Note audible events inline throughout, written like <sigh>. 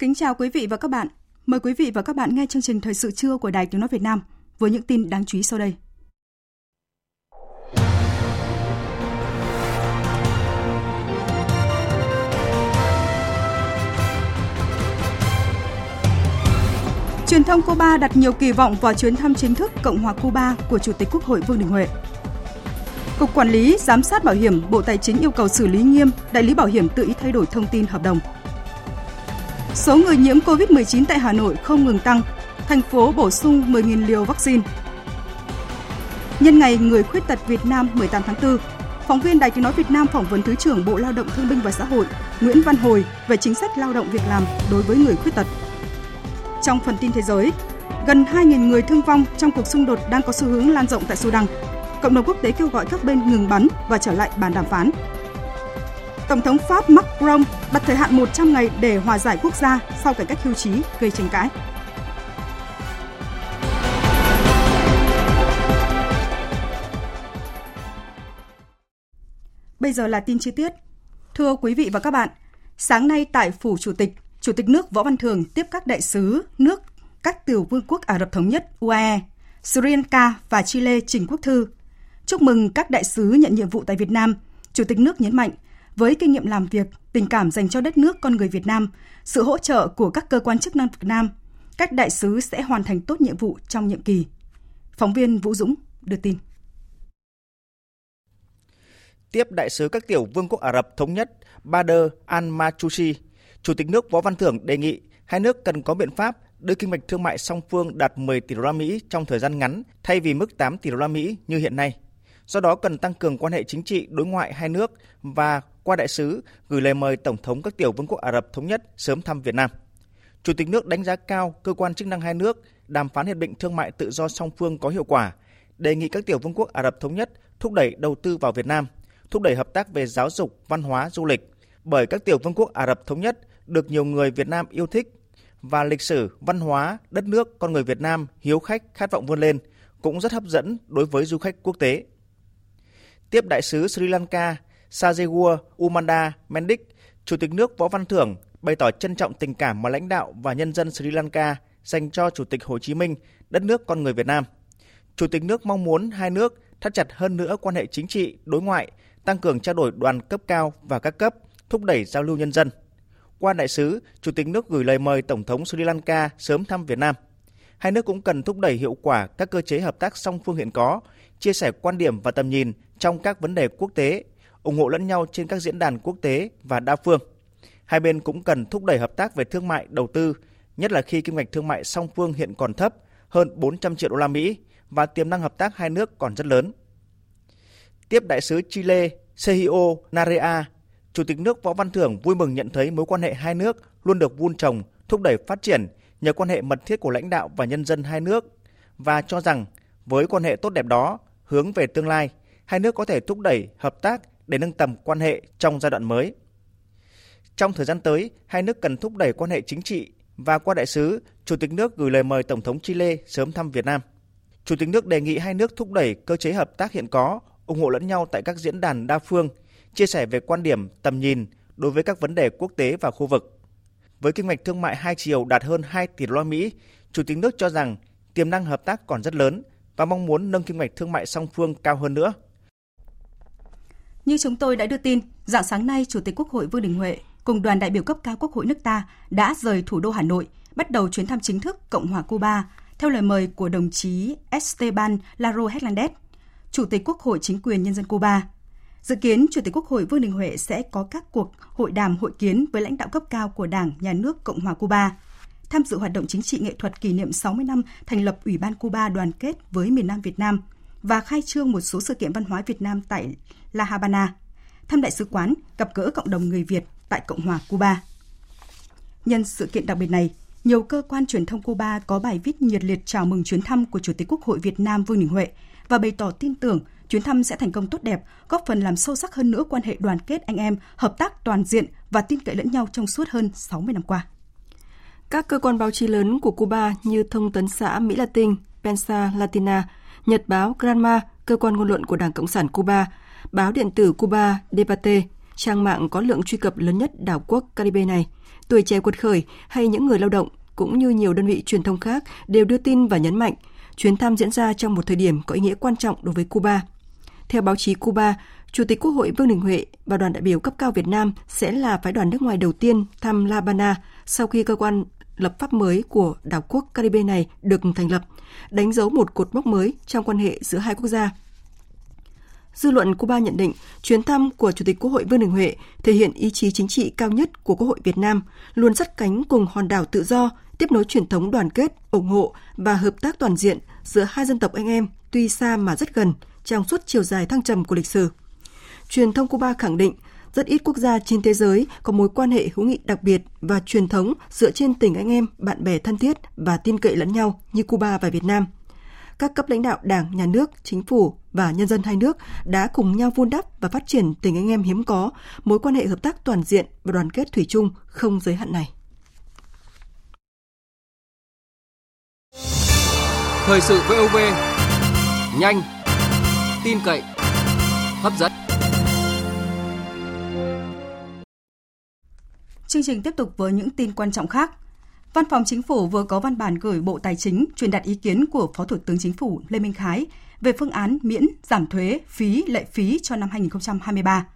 Kính chào quý vị và các bạn. Mời quý vị và các bạn nghe chương trình Thời sự trưa của Đài Tiếng Nói Việt Nam với những tin đáng chú ý sau đây. Truyền thông Cuba đặt nhiều kỳ vọng vào chuyến thăm chính thức Cộng hòa Cuba của Chủ tịch Quốc hội Vương Đình Huệ. Cục Quản lý, Giám sát Bảo hiểm, Bộ Tài chính yêu cầu xử lý nghiêm đại lý bảo hiểm tự ý thay đổi thông tin hợp đồng. Số người nhiễm COVID-19 tại Hà Nội không ngừng tăng, thành phố bổ sung 10.000 liều vaccine. Nhân ngày Người khuyết tật Việt Nam 18 tháng 4, phóng viên Đài Tiếng Nói Việt Nam phỏng vấn Thứ trưởng Bộ Lao động Thương binh và Xã hội Nguyễn Văn Hồi về chính sách lao động việc làm đối với người khuyết tật. Trong phần tin thế giới, gần 2.000 người thương vong trong cuộc xung đột đang có xu hướng lan rộng tại Sudan. Cộng đồng quốc tế kêu gọi các bên ngừng bắn và trở lại bàn đàm phán. Tổng thống Pháp Macron đặt thời hạn 100 ngày để hòa giải quốc gia sau cải cách hưu trí gây tranh cãi. Bây giờ là tin chi tiết. Thưa quý vị và các bạn, sáng nay tại Phủ Chủ tịch, Chủ tịch nước Võ Văn Thường tiếp các đại sứ nước các tiểu vương quốc Ả Rập Thống Nhất UAE, Sri Lanka và Chile trình quốc thư. Chúc mừng các đại sứ nhận nhiệm vụ tại Việt Nam. Chủ tịch nước nhấn mạnh, với kinh nghiệm làm việc, tình cảm dành cho đất nước con người Việt Nam, sự hỗ trợ của các cơ quan chức năng Việt Nam, các đại sứ sẽ hoàn thành tốt nhiệm vụ trong nhiệm kỳ. Phóng viên Vũ Dũng đưa tin. Tiếp đại sứ các tiểu vương quốc Ả Rập Thống Nhất Bader Al-Machushi, Chủ tịch nước Võ Văn Thưởng đề nghị hai nước cần có biện pháp đưa kinh mạch thương mại song phương đạt 10 tỷ đô la Mỹ trong thời gian ngắn thay vì mức 8 tỷ đô la Mỹ như hiện nay. Do đó cần tăng cường quan hệ chính trị đối ngoại hai nước và qua đại sứ gửi lời mời Tổng thống các tiểu vương quốc Ả Rập Thống Nhất sớm thăm Việt Nam. Chủ tịch nước đánh giá cao cơ quan chức năng hai nước đàm phán hiệp định thương mại tự do song phương có hiệu quả, đề nghị các tiểu vương quốc Ả Rập Thống Nhất thúc đẩy đầu tư vào Việt Nam, thúc đẩy hợp tác về giáo dục, văn hóa, du lịch, bởi các tiểu vương quốc Ả Rập Thống Nhất được nhiều người Việt Nam yêu thích và lịch sử, văn hóa, đất nước, con người Việt Nam hiếu khách, khát vọng vươn lên cũng rất hấp dẫn đối với du khách quốc tế. Tiếp đại sứ Sri Lanka Sajewa, Umanda Mendik, Chủ tịch nước Võ Văn Thưởng bày tỏ trân trọng tình cảm mà lãnh đạo và nhân dân Sri Lanka dành cho Chủ tịch Hồ Chí Minh, đất nước con người Việt Nam. Chủ tịch nước mong muốn hai nước thắt chặt hơn nữa quan hệ chính trị, đối ngoại, tăng cường trao đổi đoàn cấp cao và các cấp, thúc đẩy giao lưu nhân dân. Qua đại sứ, Chủ tịch nước gửi lời mời Tổng thống Sri Lanka sớm thăm Việt Nam. Hai nước cũng cần thúc đẩy hiệu quả các cơ chế hợp tác song phương hiện có, chia sẻ quan điểm và tầm nhìn trong các vấn đề quốc tế, ủng hộ lẫn nhau trên các diễn đàn quốc tế và đa phương. Hai bên cũng cần thúc đẩy hợp tác về thương mại, đầu tư, nhất là khi kim ngạch thương mại song phương hiện còn thấp, hơn 400 triệu đô la Mỹ và tiềm năng hợp tác hai nước còn rất lớn. Tiếp đại sứ Chile Sergio Narea, Chủ tịch nước Võ Văn Thưởng vui mừng nhận thấy mối quan hệ hai nước luôn được vun trồng, thúc đẩy phát triển nhờ quan hệ mật thiết của lãnh đạo và nhân dân hai nước và cho rằng với quan hệ tốt đẹp đó, hướng về tương lai, hai nước có thể thúc đẩy hợp tác để nâng tầm quan hệ trong giai đoạn mới. Trong thời gian tới, hai nước cần thúc đẩy quan hệ chính trị và qua đại sứ, Chủ tịch nước gửi lời mời Tổng thống Chile sớm thăm Việt Nam. Chủ tịch nước đề nghị hai nước thúc đẩy cơ chế hợp tác hiện có, ủng hộ lẫn nhau tại các diễn đàn đa phương, chia sẻ về quan điểm, tầm nhìn đối với các vấn đề quốc tế và khu vực. Với kinh mạch thương mại hai chiều đạt hơn 2 tỷ đô la Mỹ, Chủ tịch nước cho rằng tiềm năng hợp tác còn rất lớn và mong muốn nâng kinh mạch thương mại song phương cao hơn nữa. Như chúng tôi đã đưa tin, dạng sáng nay, Chủ tịch Quốc hội Vương Đình Huệ cùng đoàn đại biểu cấp cao Quốc hội nước ta đã rời thủ đô Hà Nội, bắt đầu chuyến thăm chính thức Cộng hòa Cuba theo lời mời của đồng chí Esteban Laro Hernandez, Chủ tịch Quốc hội chính quyền nhân dân Cuba. Dự kiến, Chủ tịch Quốc hội Vương Đình Huệ sẽ có các cuộc hội đàm hội kiến với lãnh đạo cấp cao của Đảng, Nhà nước Cộng hòa Cuba, tham dự hoạt động chính trị nghệ thuật kỷ niệm 60 năm thành lập Ủy ban Cuba đoàn kết với miền Nam Việt Nam và khai trương một số sự kiện văn hóa Việt Nam tại La Habana, thăm đại sứ quán, gặp gỡ cộng đồng người Việt tại Cộng hòa Cuba. Nhân sự kiện đặc biệt này, nhiều cơ quan truyền thông Cuba có bài viết nhiệt liệt chào mừng chuyến thăm của Chủ tịch Quốc hội Việt Nam Vương Đình Huệ và bày tỏ tin tưởng chuyến thăm sẽ thành công tốt đẹp, góp phần làm sâu sắc hơn nữa quan hệ đoàn kết anh em, hợp tác toàn diện và tin cậy lẫn nhau trong suốt hơn 60 năm qua. Các cơ quan báo chí lớn của Cuba như Thông tấn xã Mỹ Latin, Pensa Latina, Nhật báo Granma, cơ quan ngôn luận của Đảng Cộng sản Cuba, báo điện tử Cuba Debate, trang mạng có lượng truy cập lớn nhất đảo quốc Caribe này, tuổi trẻ quật khởi hay những người lao động cũng như nhiều đơn vị truyền thông khác đều đưa tin và nhấn mạnh chuyến thăm diễn ra trong một thời điểm có ý nghĩa quan trọng đối với Cuba. Theo báo chí Cuba, Chủ tịch Quốc hội Vương Đình Huệ và đoàn đại biểu cấp cao Việt Nam sẽ là phái đoàn nước ngoài đầu tiên thăm La Habana sau khi cơ quan lập pháp mới của đảo quốc Caribe này được thành lập, đánh dấu một cột mốc mới trong quan hệ giữa hai quốc gia. Dư luận Cuba nhận định chuyến thăm của Chủ tịch Quốc hội Vương Đình Huệ thể hiện ý chí chính trị cao nhất của Quốc hội Việt Nam, luôn sắt cánh cùng hòn đảo tự do, tiếp nối truyền thống đoàn kết, ủng hộ và hợp tác toàn diện giữa hai dân tộc anh em tuy xa mà rất gần trong suốt chiều dài thăng trầm của lịch sử. Truyền thông Cuba khẳng định rất ít quốc gia trên thế giới có mối quan hệ hữu nghị đặc biệt và truyền thống dựa trên tình anh em, bạn bè thân thiết và tin cậy lẫn nhau như Cuba và Việt Nam. Các cấp lãnh đạo Đảng, Nhà nước, Chính phủ và nhân dân hai nước đã cùng nhau vun đắp và phát triển tình anh em hiếm có, mối quan hệ hợp tác toàn diện và đoàn kết thủy chung không giới hạn này. Thời sự VOV nhanh, tin cậy, hấp dẫn. Chương trình tiếp tục với những tin quan trọng khác. Văn phòng Chính phủ vừa có văn bản gửi Bộ Tài chính truyền đạt ý kiến của Phó Thủ tướng Chính phủ Lê Minh Khái về phương án miễn giảm thuế phí lệ phí cho năm 2023.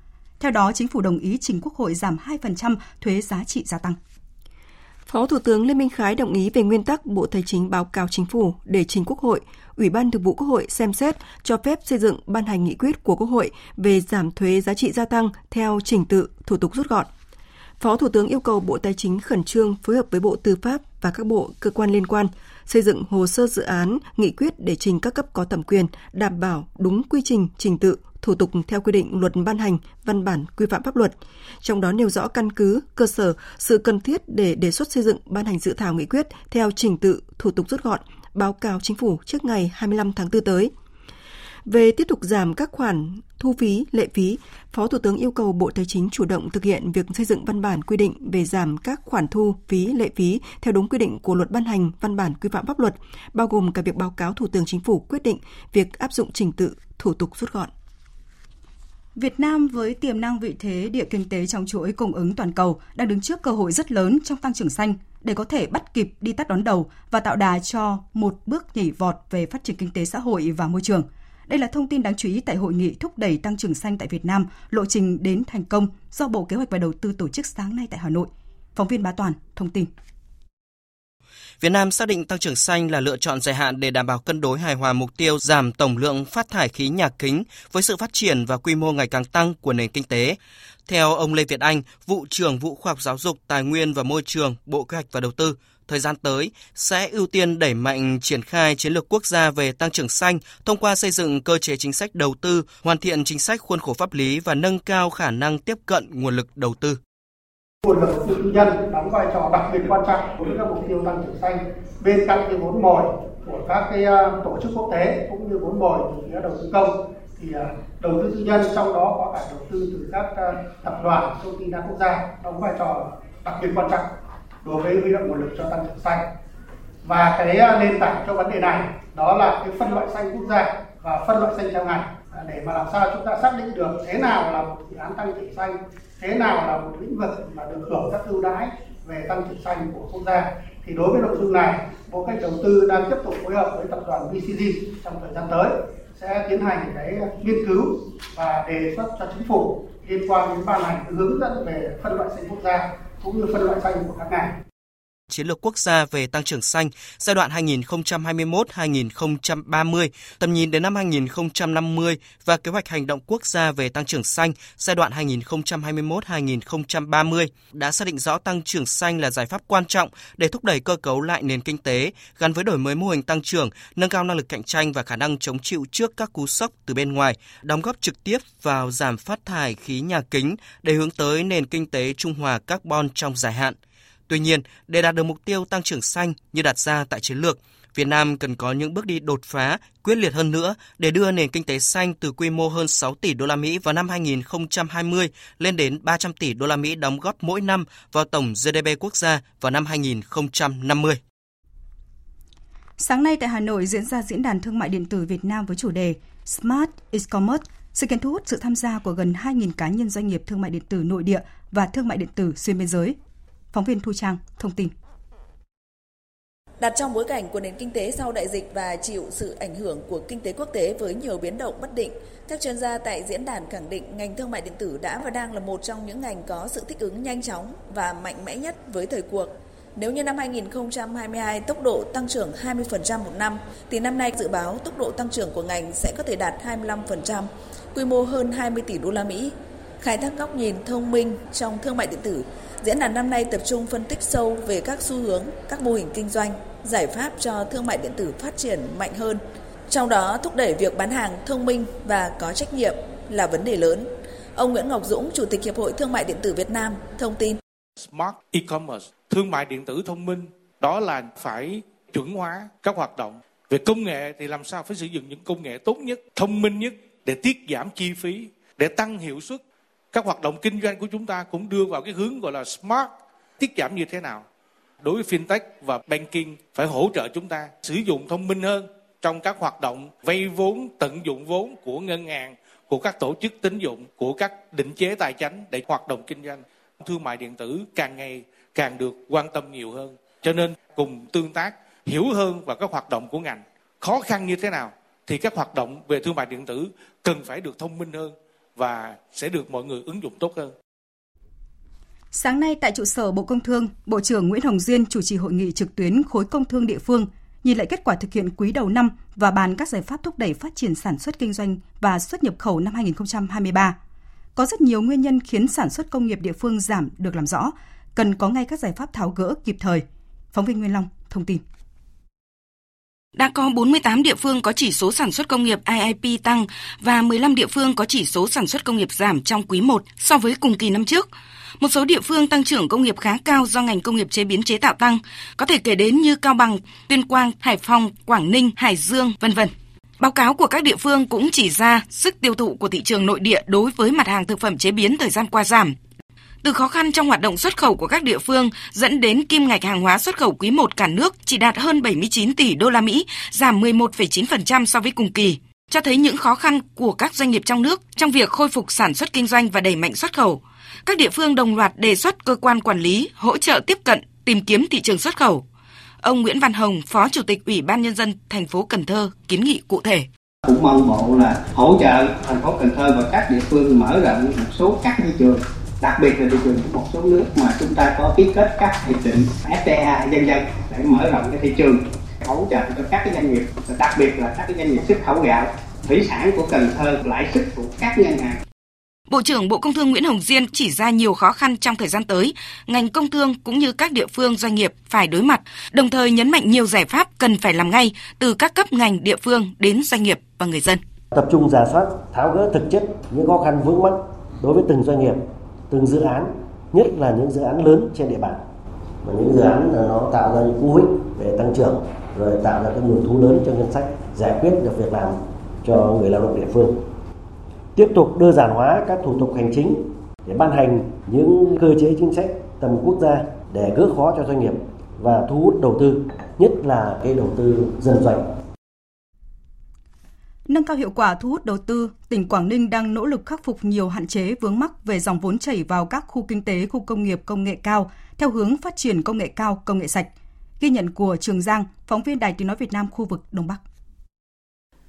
Theo đó, Chính phủ đồng ý trình Quốc hội giảm 2% thuế giá trị gia tăng. Phó Thủ tướng Lê Minh Khái đồng ý về nguyên tắc Bộ Tài chính báo cáo Chính phủ để trình Quốc hội, Ủy ban Thường vụ Quốc hội xem xét cho phép xây dựng ban hành nghị quyết của Quốc hội về giảm thuế giá trị gia tăng theo trình tự, thủ tục rút gọn. Phó Thủ tướng yêu cầu Bộ Tài chính khẩn trương phối hợp với Bộ Tư pháp và các bộ cơ quan liên quan xây dựng hồ sơ dự án, nghị quyết để trình các cấp có thẩm quyền, đảm bảo đúng quy trình, trình tự, thủ tục theo quy định luật ban hành, văn bản quy phạm pháp luật. Trong đó nêu rõ căn cứ, cơ sở, sự cần thiết để đề xuất xây dựng ban hành dự thảo nghị quyết theo trình tự, thủ tục rút gọn, báo cáo chính phủ trước ngày 25 tháng 4 tới. Về tiếp tục giảm các khoản thu phí, lệ phí, Phó Thủ tướng yêu cầu Bộ Tài chính chủ động thực hiện việc xây dựng văn bản quy định về giảm các khoản thu phí, lệ phí theo đúng quy định của luật ban hành văn bản quy phạm pháp luật, bao gồm cả việc báo cáo Thủ tướng Chính phủ quyết định việc áp dụng trình tự, thủ tục rút gọn. Việt Nam với tiềm năng vị thế địa kinh tế trong chuỗi cung ứng toàn cầu đang đứng trước cơ hội rất lớn trong tăng trưởng xanh để có thể bắt kịp đi tắt đón đầu và tạo đà cho một bước nhảy vọt về phát triển kinh tế xã hội và môi trường – đây là thông tin đáng chú ý tại hội nghị thúc đẩy tăng trưởng xanh tại Việt Nam, lộ trình đến thành công do Bộ Kế hoạch và Đầu tư tổ chức sáng nay tại Hà Nội. Phóng viên Bá Toàn thông tin. Việt Nam xác định tăng trưởng xanh là lựa chọn dài hạn để đảm bảo cân đối hài hòa mục tiêu giảm tổng lượng phát thải khí nhà kính với sự phát triển và quy mô ngày càng tăng của nền kinh tế. Theo ông Lê Việt Anh, vụ trưởng vụ khoa học giáo dục, tài nguyên và môi trường, Bộ Kế hoạch và Đầu tư, thời gian tới sẽ ưu tiên đẩy mạnh triển khai chiến lược quốc gia về tăng trưởng xanh thông qua xây dựng cơ chế chính sách đầu tư, hoàn thiện chính sách khuôn khổ pháp lý và nâng cao khả năng tiếp cận nguồn lực đầu tư. Nguồn lực tư nhân đóng vai trò đặc biệt quan trọng đối với các mục tiêu tăng trưởng xanh bên cạnh cái vốn mồi của các cái à, tổ chức quốc tế cũng như vốn mồi từ phía đầu tư công thì à, đầu tư tư nhân trong đó có cả đầu tư từ các à, tập đoàn công ty đa quốc gia đóng vai trò đặc biệt quan trọng đối với huy động nguồn lực cho tăng trưởng xanh. Và cái à, nền tảng cho vấn đề này đó là cái phân loại xanh quốc gia và phân loại xanh theo ngành. À, để mà làm sao chúng ta xác định được thế nào là một dự án tăng trưởng xanh, thế nào là một lĩnh vực mà được hưởng các ưu đãi về tăng trưởng xanh của quốc gia. Thì đối với nội dung này, bộ cách đầu tư đang tiếp tục phối hợp với tập đoàn BCG trong thời gian tới sẽ tiến hành cái nghiên cứu và đề xuất cho chính phủ liên quan đến ban hành hướng dẫn về phân loại xanh quốc gia cũng như phân loại xanh của các ngành. Chiến lược quốc gia về tăng trưởng xanh giai đoạn 2021-2030, tầm nhìn đến năm 2050 và kế hoạch hành động quốc gia về tăng trưởng xanh giai đoạn 2021-2030 đã xác định rõ tăng trưởng xanh là giải pháp quan trọng để thúc đẩy cơ cấu lại nền kinh tế gắn với đổi mới mô hình tăng trưởng, nâng cao năng lực cạnh tranh và khả năng chống chịu trước các cú sốc từ bên ngoài, đóng góp trực tiếp vào giảm phát thải khí nhà kính để hướng tới nền kinh tế trung hòa carbon trong dài hạn. Tuy nhiên, để đạt được mục tiêu tăng trưởng xanh như đặt ra tại chiến lược, Việt Nam cần có những bước đi đột phá, quyết liệt hơn nữa để đưa nền kinh tế xanh từ quy mô hơn 6 tỷ đô la Mỹ vào năm 2020 lên đến 300 tỷ đô la Mỹ đóng góp mỗi năm vào tổng GDP quốc gia vào năm 2050. Sáng nay tại Hà Nội diễn ra diễn đàn thương mại điện tử Việt Nam với chủ đề Smart e-commerce. Sự kiện thu hút sự tham gia của gần 2.000 cá nhân doanh nghiệp thương mại điện tử nội địa và thương mại điện tử xuyên biên giới. Phóng viên Thu Trang thông tin. Đặt trong bối cảnh của nền kinh tế sau đại dịch và chịu sự ảnh hưởng của kinh tế quốc tế với nhiều biến động bất định, các chuyên gia tại diễn đàn khẳng định ngành thương mại điện tử đã và đang là một trong những ngành có sự thích ứng nhanh chóng và mạnh mẽ nhất với thời cuộc. Nếu như năm 2022 tốc độ tăng trưởng 20% một năm, thì năm nay dự báo tốc độ tăng trưởng của ngành sẽ có thể đạt 25%, quy mô hơn 20 tỷ đô la Mỹ. Khai thác góc nhìn thông minh trong thương mại điện tử Diễn đàn năm nay tập trung phân tích sâu về các xu hướng, các mô hình kinh doanh, giải pháp cho thương mại điện tử phát triển mạnh hơn. Trong đó thúc đẩy việc bán hàng thông minh và có trách nhiệm là vấn đề lớn. Ông Nguyễn Ngọc Dũng, Chủ tịch Hiệp hội Thương mại điện tử Việt Nam, thông tin. Smart e-commerce, thương mại điện tử thông minh, đó là phải chuẩn hóa các hoạt động. Về công nghệ thì làm sao phải sử dụng những công nghệ tốt nhất, thông minh nhất để tiết giảm chi phí, để tăng hiệu suất các hoạt động kinh doanh của chúng ta cũng đưa vào cái hướng gọi là smart, tiết giảm như thế nào. Đối với fintech và banking phải hỗ trợ chúng ta sử dụng thông minh hơn trong các hoạt động vay vốn, tận dụng vốn của ngân hàng, của các tổ chức tín dụng, của các định chế tài chính để hoạt động kinh doanh. Thương mại điện tử càng ngày càng được quan tâm nhiều hơn. Cho nên cùng tương tác, hiểu hơn vào các hoạt động của ngành, khó khăn như thế nào thì các hoạt động về thương mại điện tử cần phải được thông minh hơn và sẽ được mọi người ứng dụng tốt hơn. Sáng nay tại trụ sở Bộ Công Thương, Bộ trưởng Nguyễn Hồng Diên chủ trì hội nghị trực tuyến khối công thương địa phương, nhìn lại kết quả thực hiện quý đầu năm và bàn các giải pháp thúc đẩy phát triển sản xuất kinh doanh và xuất nhập khẩu năm 2023. Có rất nhiều nguyên nhân khiến sản xuất công nghiệp địa phương giảm được làm rõ, cần có ngay các giải pháp tháo gỡ kịp thời. Phóng viên Nguyên Long thông tin. Đã có 48 địa phương có chỉ số sản xuất công nghiệp IIP tăng và 15 địa phương có chỉ số sản xuất công nghiệp giảm trong quý 1 so với cùng kỳ năm trước. Một số địa phương tăng trưởng công nghiệp khá cao do ngành công nghiệp chế biến chế tạo tăng, có thể kể đến như Cao Bằng, Tuyên Quang, Hải Phòng, Quảng Ninh, Hải Dương, vân vân. Báo cáo của các địa phương cũng chỉ ra sức tiêu thụ của thị trường nội địa đối với mặt hàng thực phẩm chế biến thời gian qua giảm, từ khó khăn trong hoạt động xuất khẩu của các địa phương dẫn đến kim ngạch hàng hóa xuất khẩu quý 1 cả nước chỉ đạt hơn 79 tỷ đô la Mỹ, giảm 11,9% so với cùng kỳ, cho thấy những khó khăn của các doanh nghiệp trong nước trong việc khôi phục sản xuất kinh doanh và đẩy mạnh xuất khẩu. Các địa phương đồng loạt đề xuất cơ quan quản lý hỗ trợ tiếp cận, tìm kiếm thị trường xuất khẩu. Ông Nguyễn Văn Hồng, Phó Chủ tịch Ủy ban nhân dân thành phố Cần Thơ kiến nghị cụ thể cũng mong bộ là hỗ trợ thành phố Cần Thơ và các địa phương mở rộng một số các thị trường đặc biệt là thị trường của một số nước mà chúng ta có ký kết các hiệp định FTA dân dân để mở rộng cái thị trường hỗ trợ cho các cái doanh nghiệp đặc biệt là các cái doanh nghiệp xuất khẩu gạo thủy sản của Cần Thơ lãi suất của các ngân hàng Bộ trưởng Bộ Công Thương Nguyễn Hồng Diên chỉ ra nhiều khó khăn trong thời gian tới, ngành công thương cũng như các địa phương doanh nghiệp phải đối mặt, đồng thời nhấn mạnh nhiều giải pháp cần phải làm ngay từ các cấp ngành địa phương đến doanh nghiệp và người dân. Tập trung giả soát, tháo gỡ thực chất những khó khăn vướng mắt đối với từng doanh nghiệp từng dự án, nhất là những dự án lớn trên địa bàn. Và những dự án là nó tạo ra những cú hích về tăng trưởng, rồi tạo ra cái nguồn thu lớn cho ngân sách, giải quyết được việc làm cho người lao động địa phương. Tiếp tục đơn giản hóa các thủ tục hành chính để ban hành những cơ chế chính sách tầm quốc gia để gỡ khó cho doanh nghiệp và thu hút đầu tư, nhất là cái đầu tư dân doanh. Nâng cao hiệu quả thu hút đầu tư, tỉnh Quảng Ninh đang nỗ lực khắc phục nhiều hạn chế vướng mắc về dòng vốn chảy vào các khu kinh tế, khu công nghiệp công nghệ cao theo hướng phát triển công nghệ cao, công nghệ sạch. Ghi nhận của Trường Giang, phóng viên Đài Tiếng nói Việt Nam khu vực Đông Bắc.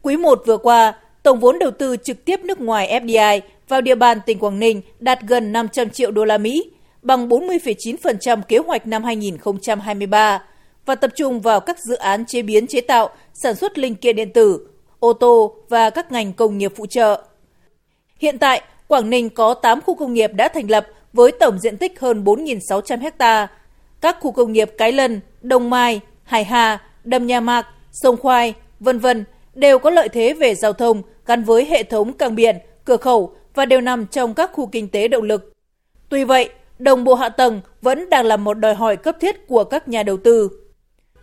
Quý 1 vừa qua, tổng vốn đầu tư trực tiếp nước ngoài FDI vào địa bàn tỉnh Quảng Ninh đạt gần 500 triệu đô la Mỹ, bằng 40,9% kế hoạch năm 2023 và tập trung vào các dự án chế biến chế tạo, sản xuất linh kiện điện tử, ô tô và các ngành công nghiệp phụ trợ. Hiện tại, Quảng Ninh có 8 khu công nghiệp đã thành lập với tổng diện tích hơn 4.600 ha. Các khu công nghiệp Cái Lân, Đông Mai, Hải Hà, Đầm Nhà Mạc, Sông Khoai, vân vân đều có lợi thế về giao thông gắn với hệ thống cảng biển, cửa khẩu và đều nằm trong các khu kinh tế động lực. Tuy vậy, đồng bộ hạ tầng vẫn đang là một đòi hỏi cấp thiết của các nhà đầu tư.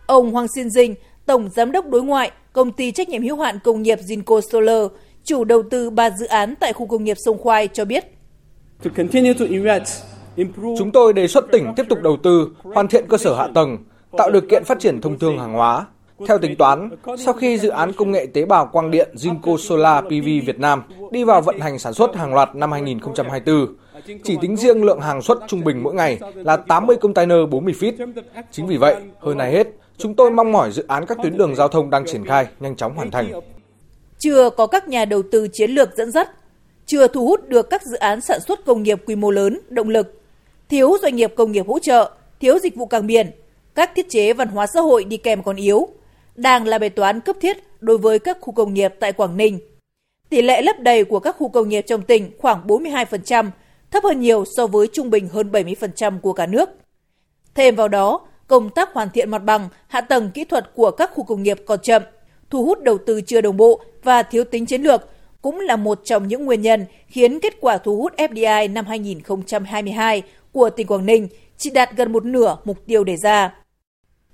Ông Hoàng Xin Dinh, Tổng Giám đốc đối ngoại, Công ty trách nhiệm hữu hạn công nghiệp Zinco Solar, chủ đầu tư ba dự án tại khu công nghiệp Sông Khoai cho biết. Chúng tôi đề xuất tỉnh tiếp tục đầu tư, hoàn thiện cơ sở hạ tầng, tạo điều kiện phát triển thông thương hàng hóa. Theo tính toán, sau khi dự án công nghệ tế bào quang điện Zinco Solar PV Việt Nam đi vào vận hành sản xuất hàng loạt năm 2024, chỉ tính riêng lượng hàng xuất trung bình mỗi ngày là 80 container 40 feet. Chính vì vậy, hơn ai hết, chúng tôi mong mỏi dự án các tuyến đường giao thông đang triển khai nhanh chóng hoàn thành. Chưa có các nhà đầu tư chiến lược dẫn dắt, chưa thu hút được các dự án sản xuất công nghiệp quy mô lớn, động lực, thiếu doanh nghiệp công nghiệp hỗ trợ, thiếu dịch vụ cảng biển, các thiết chế văn hóa xã hội đi kèm còn yếu, đang là bài toán cấp thiết đối với các khu công nghiệp tại Quảng Ninh. Tỷ lệ lấp đầy của các khu công nghiệp trong tỉnh khoảng 42%, thấp hơn nhiều so với trung bình hơn 70% của cả nước. Thêm vào đó, công tác hoàn thiện mặt bằng, hạ tầng kỹ thuật của các khu công nghiệp còn chậm, thu hút đầu tư chưa đồng bộ và thiếu tính chiến lược cũng là một trong những nguyên nhân khiến kết quả thu hút FDI năm 2022 của tỉnh Quảng Ninh chỉ đạt gần một nửa mục tiêu đề ra.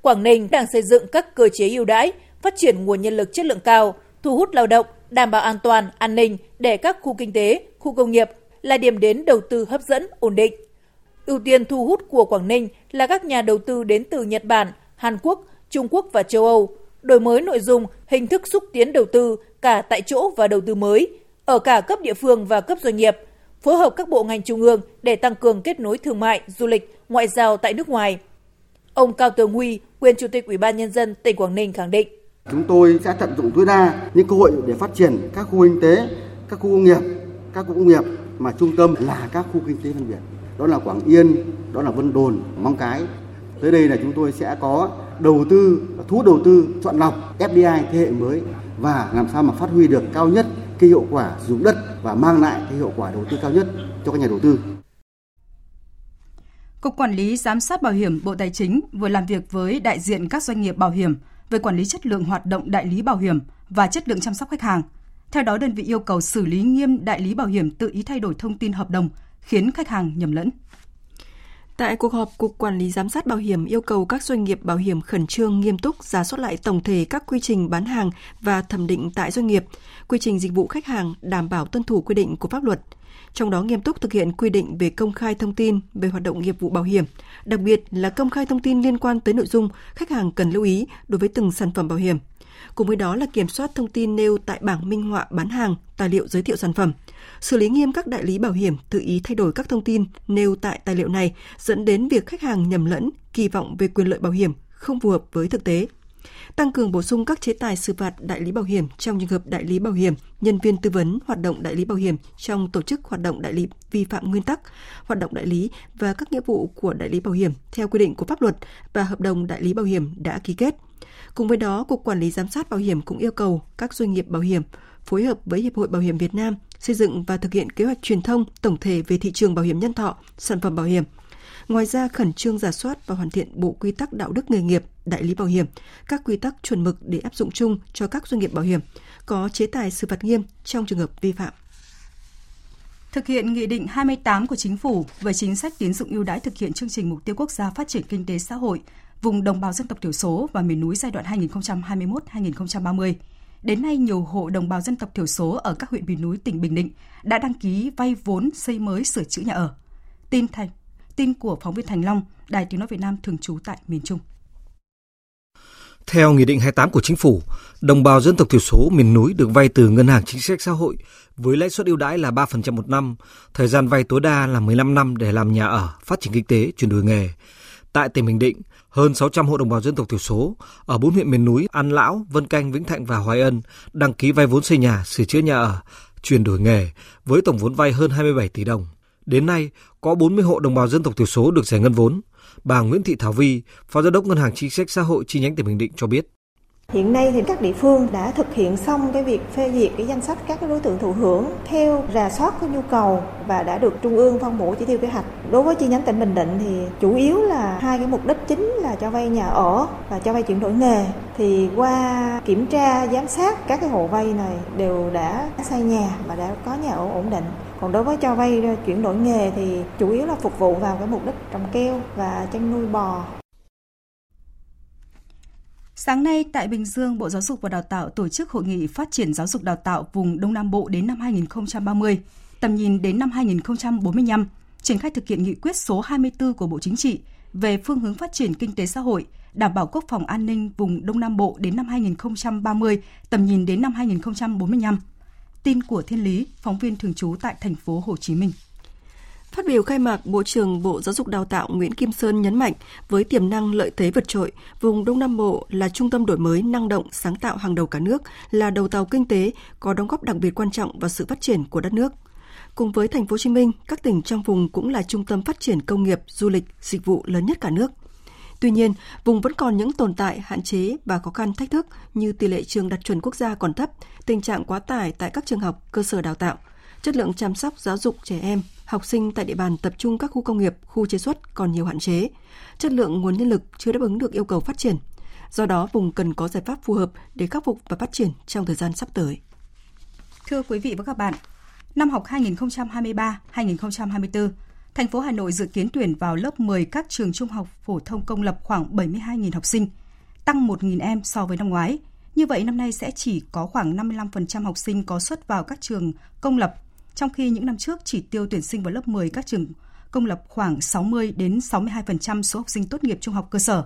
Quảng Ninh đang xây dựng các cơ chế ưu đãi, phát triển nguồn nhân lực chất lượng cao, thu hút lao động, đảm bảo an toàn, an ninh để các khu kinh tế, khu công nghiệp là điểm đến đầu tư hấp dẫn, ổn định. Ưu tiên thu hút của Quảng Ninh là các nhà đầu tư đến từ Nhật Bản, Hàn Quốc, Trung Quốc và châu Âu, đổi mới nội dung, hình thức xúc tiến đầu tư cả tại chỗ và đầu tư mới, ở cả cấp địa phương và cấp doanh nghiệp, phối hợp các bộ ngành trung ương để tăng cường kết nối thương mại, du lịch, ngoại giao tại nước ngoài. Ông Cao Tường Huy, quyền Chủ tịch Ủy ban Nhân dân tỉnh Quảng Ninh khẳng định. Chúng tôi sẽ tận dụng tối đa những cơ hội để phát triển các khu kinh tế, các khu công nghiệp, các khu công nghiệp mà trung tâm là các khu kinh tế ven biển. Đó là Quảng Yên, đó là Vân Đồn, Móng Cái. Tới đây là chúng tôi sẽ có đầu tư, thu hút đầu tư, chọn lọc FDI thế hệ mới và làm sao mà phát huy được cao nhất cái hiệu quả sử dụng đất và mang lại cái hiệu quả đầu tư cao nhất cho các nhà đầu tư. Cục Quản lý Giám sát Bảo hiểm Bộ Tài chính vừa làm việc với đại diện các doanh nghiệp bảo hiểm về quản lý chất lượng hoạt động đại lý bảo hiểm và chất lượng chăm sóc khách hàng. Theo đó, đơn vị yêu cầu xử lý nghiêm đại lý bảo hiểm tự ý thay đổi thông tin hợp đồng, khiến khách hàng nhầm lẫn. Tại cuộc họp, Cục Quản lý Giám sát Bảo hiểm yêu cầu các doanh nghiệp bảo hiểm khẩn trương nghiêm túc giả soát lại tổng thể các quy trình bán hàng và thẩm định tại doanh nghiệp, quy trình dịch vụ khách hàng đảm bảo tuân thủ quy định của pháp luật – trong đó nghiêm túc thực hiện quy định về công khai thông tin về hoạt động nghiệp vụ bảo hiểm, đặc biệt là công khai thông tin liên quan tới nội dung khách hàng cần lưu ý đối với từng sản phẩm bảo hiểm. Cùng với đó là kiểm soát thông tin nêu tại bảng minh họa bán hàng, tài liệu giới thiệu sản phẩm, xử lý nghiêm các đại lý bảo hiểm tự ý thay đổi các thông tin nêu tại tài liệu này dẫn đến việc khách hàng nhầm lẫn, kỳ vọng về quyền lợi bảo hiểm không phù hợp với thực tế tăng cường bổ sung các chế tài xử phạt đại lý bảo hiểm trong trường hợp đại lý bảo hiểm, nhân viên tư vấn hoạt động đại lý bảo hiểm trong tổ chức hoạt động đại lý vi phạm nguyên tắc, hoạt động đại lý và các nghĩa vụ của đại lý bảo hiểm theo quy định của pháp luật và hợp đồng đại lý bảo hiểm đã ký kết. Cùng với đó, Cục Quản lý Giám sát Bảo hiểm cũng yêu cầu các doanh nghiệp bảo hiểm phối hợp với Hiệp hội Bảo hiểm Việt Nam xây dựng và thực hiện kế hoạch truyền thông tổng thể về thị trường bảo hiểm nhân thọ, sản phẩm bảo hiểm – Ngoài ra, khẩn trương giả soát và hoàn thiện bộ quy tắc đạo đức nghề nghiệp, đại lý bảo hiểm, các quy tắc chuẩn mực để áp dụng chung cho các doanh nghiệp bảo hiểm, có chế tài xử phạt nghiêm trong trường hợp vi phạm. Thực hiện Nghị định 28 của Chính phủ về chính sách tín dụng ưu đãi thực hiện chương trình mục tiêu quốc gia phát triển kinh tế xã hội vùng đồng bào dân tộc thiểu số và miền núi giai đoạn 2021-2030. Đến nay, nhiều hộ đồng bào dân tộc thiểu số ở các huyện miền núi tỉnh Bình Định đã đăng ký vay vốn xây mới sửa chữa nhà ở. Tin thành Tin của phóng viên Thành Long, Đài Tiếng nói Việt Nam thường trú tại miền Trung. Theo Nghị định 28 của Chính phủ, đồng bào dân tộc thiểu số miền núi được vay từ Ngân hàng Chính sách Xã hội với lãi suất ưu đãi là 3% một năm, thời gian vay tối đa là 15 năm để làm nhà ở, phát triển kinh tế, chuyển đổi nghề. Tại tỉnh Bình Định, hơn 600 hộ đồng bào dân tộc thiểu số ở bốn huyện miền núi An Lão, Vân Canh, Vĩnh Thạnh và Hoài Ân đăng ký vay vốn xây nhà, sửa chữa nhà ở, chuyển đổi nghề với tổng vốn vay hơn 27 tỷ đồng. Đến nay, có 40 hộ đồng bào dân tộc thiểu số được giải ngân vốn. Bà Nguyễn Thị Thảo Vi, Phó Giám đốc Ngân hàng Chính sách Xã hội chi nhánh tỉnh Bình Định cho biết. Hiện nay thì các địa phương đã thực hiện xong cái việc phê duyệt cái danh sách các đối tượng thụ hưởng theo rà soát cái nhu cầu và đã được trung ương phân bổ chỉ tiêu kế hoạch. Đối với chi nhánh tỉnh Bình Định thì chủ yếu là hai cái mục đích chính là cho vay nhà ở và cho vay chuyển đổi nghề. Thì qua kiểm tra, giám sát các cái hộ vay này đều đã xây nhà và đã có nhà ở ổn định. Còn đối với cho vay chuyển đổi nghề thì chủ yếu là phục vụ vào cái mục đích trồng keo và chăn nuôi bò. Sáng nay tại Bình Dương, Bộ Giáo dục và Đào tạo tổ chức hội nghị phát triển giáo dục đào tạo vùng Đông Nam Bộ đến năm 2030, tầm nhìn đến năm 2045, triển khai thực hiện nghị quyết số 24 của Bộ Chính trị về phương hướng phát triển kinh tế xã hội, đảm bảo quốc phòng an ninh vùng Đông Nam Bộ đến năm 2030, tầm nhìn đến năm 2045. Tin của Thiên Lý, phóng viên thường trú tại thành phố Hồ Chí Minh. Phát biểu khai mạc, Bộ trưởng Bộ Giáo dục Đào tạo Nguyễn Kim Sơn nhấn mạnh với tiềm năng lợi thế vượt trội, vùng Đông Nam Bộ là trung tâm đổi mới năng động, sáng tạo hàng đầu cả nước, là đầu tàu kinh tế, có đóng góp đặc biệt quan trọng vào sự phát triển của đất nước. Cùng với thành phố Hồ Chí Minh, các tỉnh trong vùng cũng là trung tâm phát triển công nghiệp, du lịch, dịch vụ lớn nhất cả nước. Tuy nhiên, vùng vẫn còn những tồn tại, hạn chế và khó khăn thách thức như tỷ lệ trường đạt chuẩn quốc gia còn thấp, tình trạng quá tải tại các trường học, cơ sở đào tạo, chất lượng chăm sóc giáo dục trẻ em, học sinh tại địa bàn tập trung các khu công nghiệp, khu chế xuất còn nhiều hạn chế. Chất lượng nguồn nhân lực chưa đáp ứng được yêu cầu phát triển. Do đó, vùng cần có giải pháp phù hợp để khắc phục và phát triển trong thời gian sắp tới. Thưa quý vị và các bạn, năm học 2023-2024, thành phố Hà Nội dự kiến tuyển vào lớp 10 các trường trung học phổ thông công lập khoảng 72.000 học sinh, tăng 1.000 em so với năm ngoái. Như vậy năm nay sẽ chỉ có khoảng 55% học sinh có xuất vào các trường công lập trong khi những năm trước chỉ tiêu tuyển sinh vào lớp 10 các trường công lập khoảng 60 đến 62% số học sinh tốt nghiệp trung học cơ sở.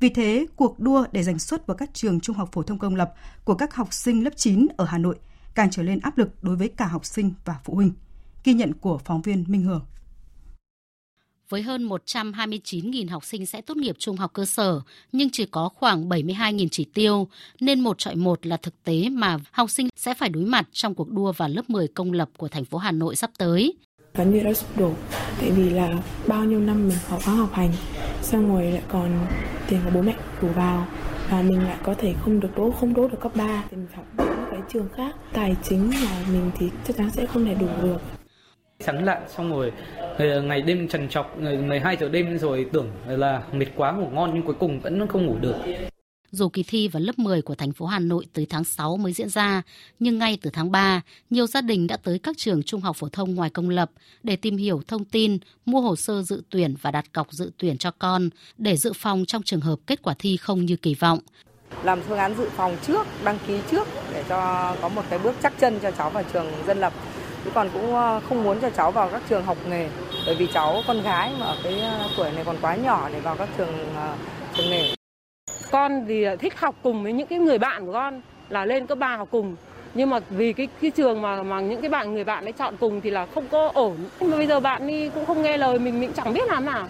Vì thế, cuộc đua để giành suất vào các trường trung học phổ thông công lập của các học sinh lớp 9 ở Hà Nội càng trở lên áp lực đối với cả học sinh và phụ huynh. Ghi nhận của phóng viên Minh Hường với hơn 129.000 học sinh sẽ tốt nghiệp trung học cơ sở, nhưng chỉ có khoảng 72.000 chỉ tiêu, nên một trọi một là thực tế mà học sinh sẽ phải đối mặt trong cuộc đua vào lớp 10 công lập của thành phố Hà Nội sắp tới. Vấn đề đã sụp đổ, tại vì là bao nhiêu năm mình học khóa học hành, xong rồi lại còn tiền của bố mẹ đủ vào, và mình lại có thể không được đỗ không đỗ được cấp 3 thì mình học cái trường khác tài chính là mình thì chắc chắn sẽ không thể đủ được sáng lại xong rồi ngày đêm trần trọc 12 giờ đêm rồi tưởng là mệt quá ngủ ngon nhưng cuối cùng vẫn không ngủ được. Dù kỳ thi vào lớp 10 của thành phố Hà Nội tới tháng 6 mới diễn ra, nhưng ngay từ tháng 3, nhiều gia đình đã tới các trường trung học phổ thông ngoài công lập để tìm hiểu thông tin, mua hồ sơ dự tuyển và đặt cọc dự tuyển cho con để dự phòng trong trường hợp kết quả thi không như kỳ vọng. Làm phương án dự phòng trước, đăng ký trước để cho có một cái bước chắc chân cho cháu vào trường dân lập chứ còn cũng ờ, không muốn cho cháu vào các trường học nghề, bởi vì cháu con gái mà ở cái ờ, tuổi này còn quá nhỏ để vào các trường ờ, trường nghề. Con thì thích học cùng với những cái người bạn của con, là lên cấp ba học cùng. Nhưng mà vì cái cái trường mà mà những cái bạn, người bạn ấy chọn cùng thì là không có ổn. Nhưng mà bây giờ bạn đi cũng không nghe lời mình mình chẳng biết làm nào.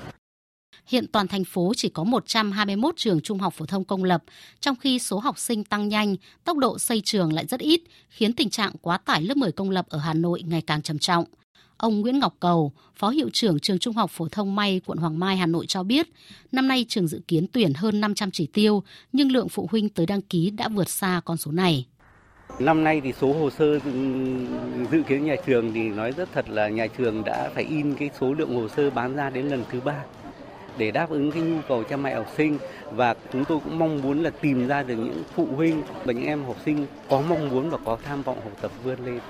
Hiện toàn thành phố chỉ có 121 trường trung học phổ thông công lập, trong khi số học sinh tăng nhanh, tốc độ xây trường lại rất ít, khiến tình trạng quá tải lớp 10 công lập ở Hà Nội ngày càng trầm trọng. Ông Nguyễn Ngọc Cầu, Phó Hiệu trưởng Trường Trung học Phổ thông May, quận Hoàng Mai, Hà Nội cho biết, năm nay trường dự kiến tuyển hơn 500 chỉ tiêu, nhưng lượng phụ huynh tới đăng ký đã vượt xa con số này. Năm nay thì số hồ sơ dự kiến nhà trường thì nói rất thật là nhà trường đã phải in cái số lượng hồ sơ bán ra đến lần thứ ba để đáp ứng cái nhu cầu cha mẹ học sinh và chúng tôi cũng mong muốn là tìm ra được những phụ huynh và những em học sinh có mong muốn và có tham vọng học tập vươn lên.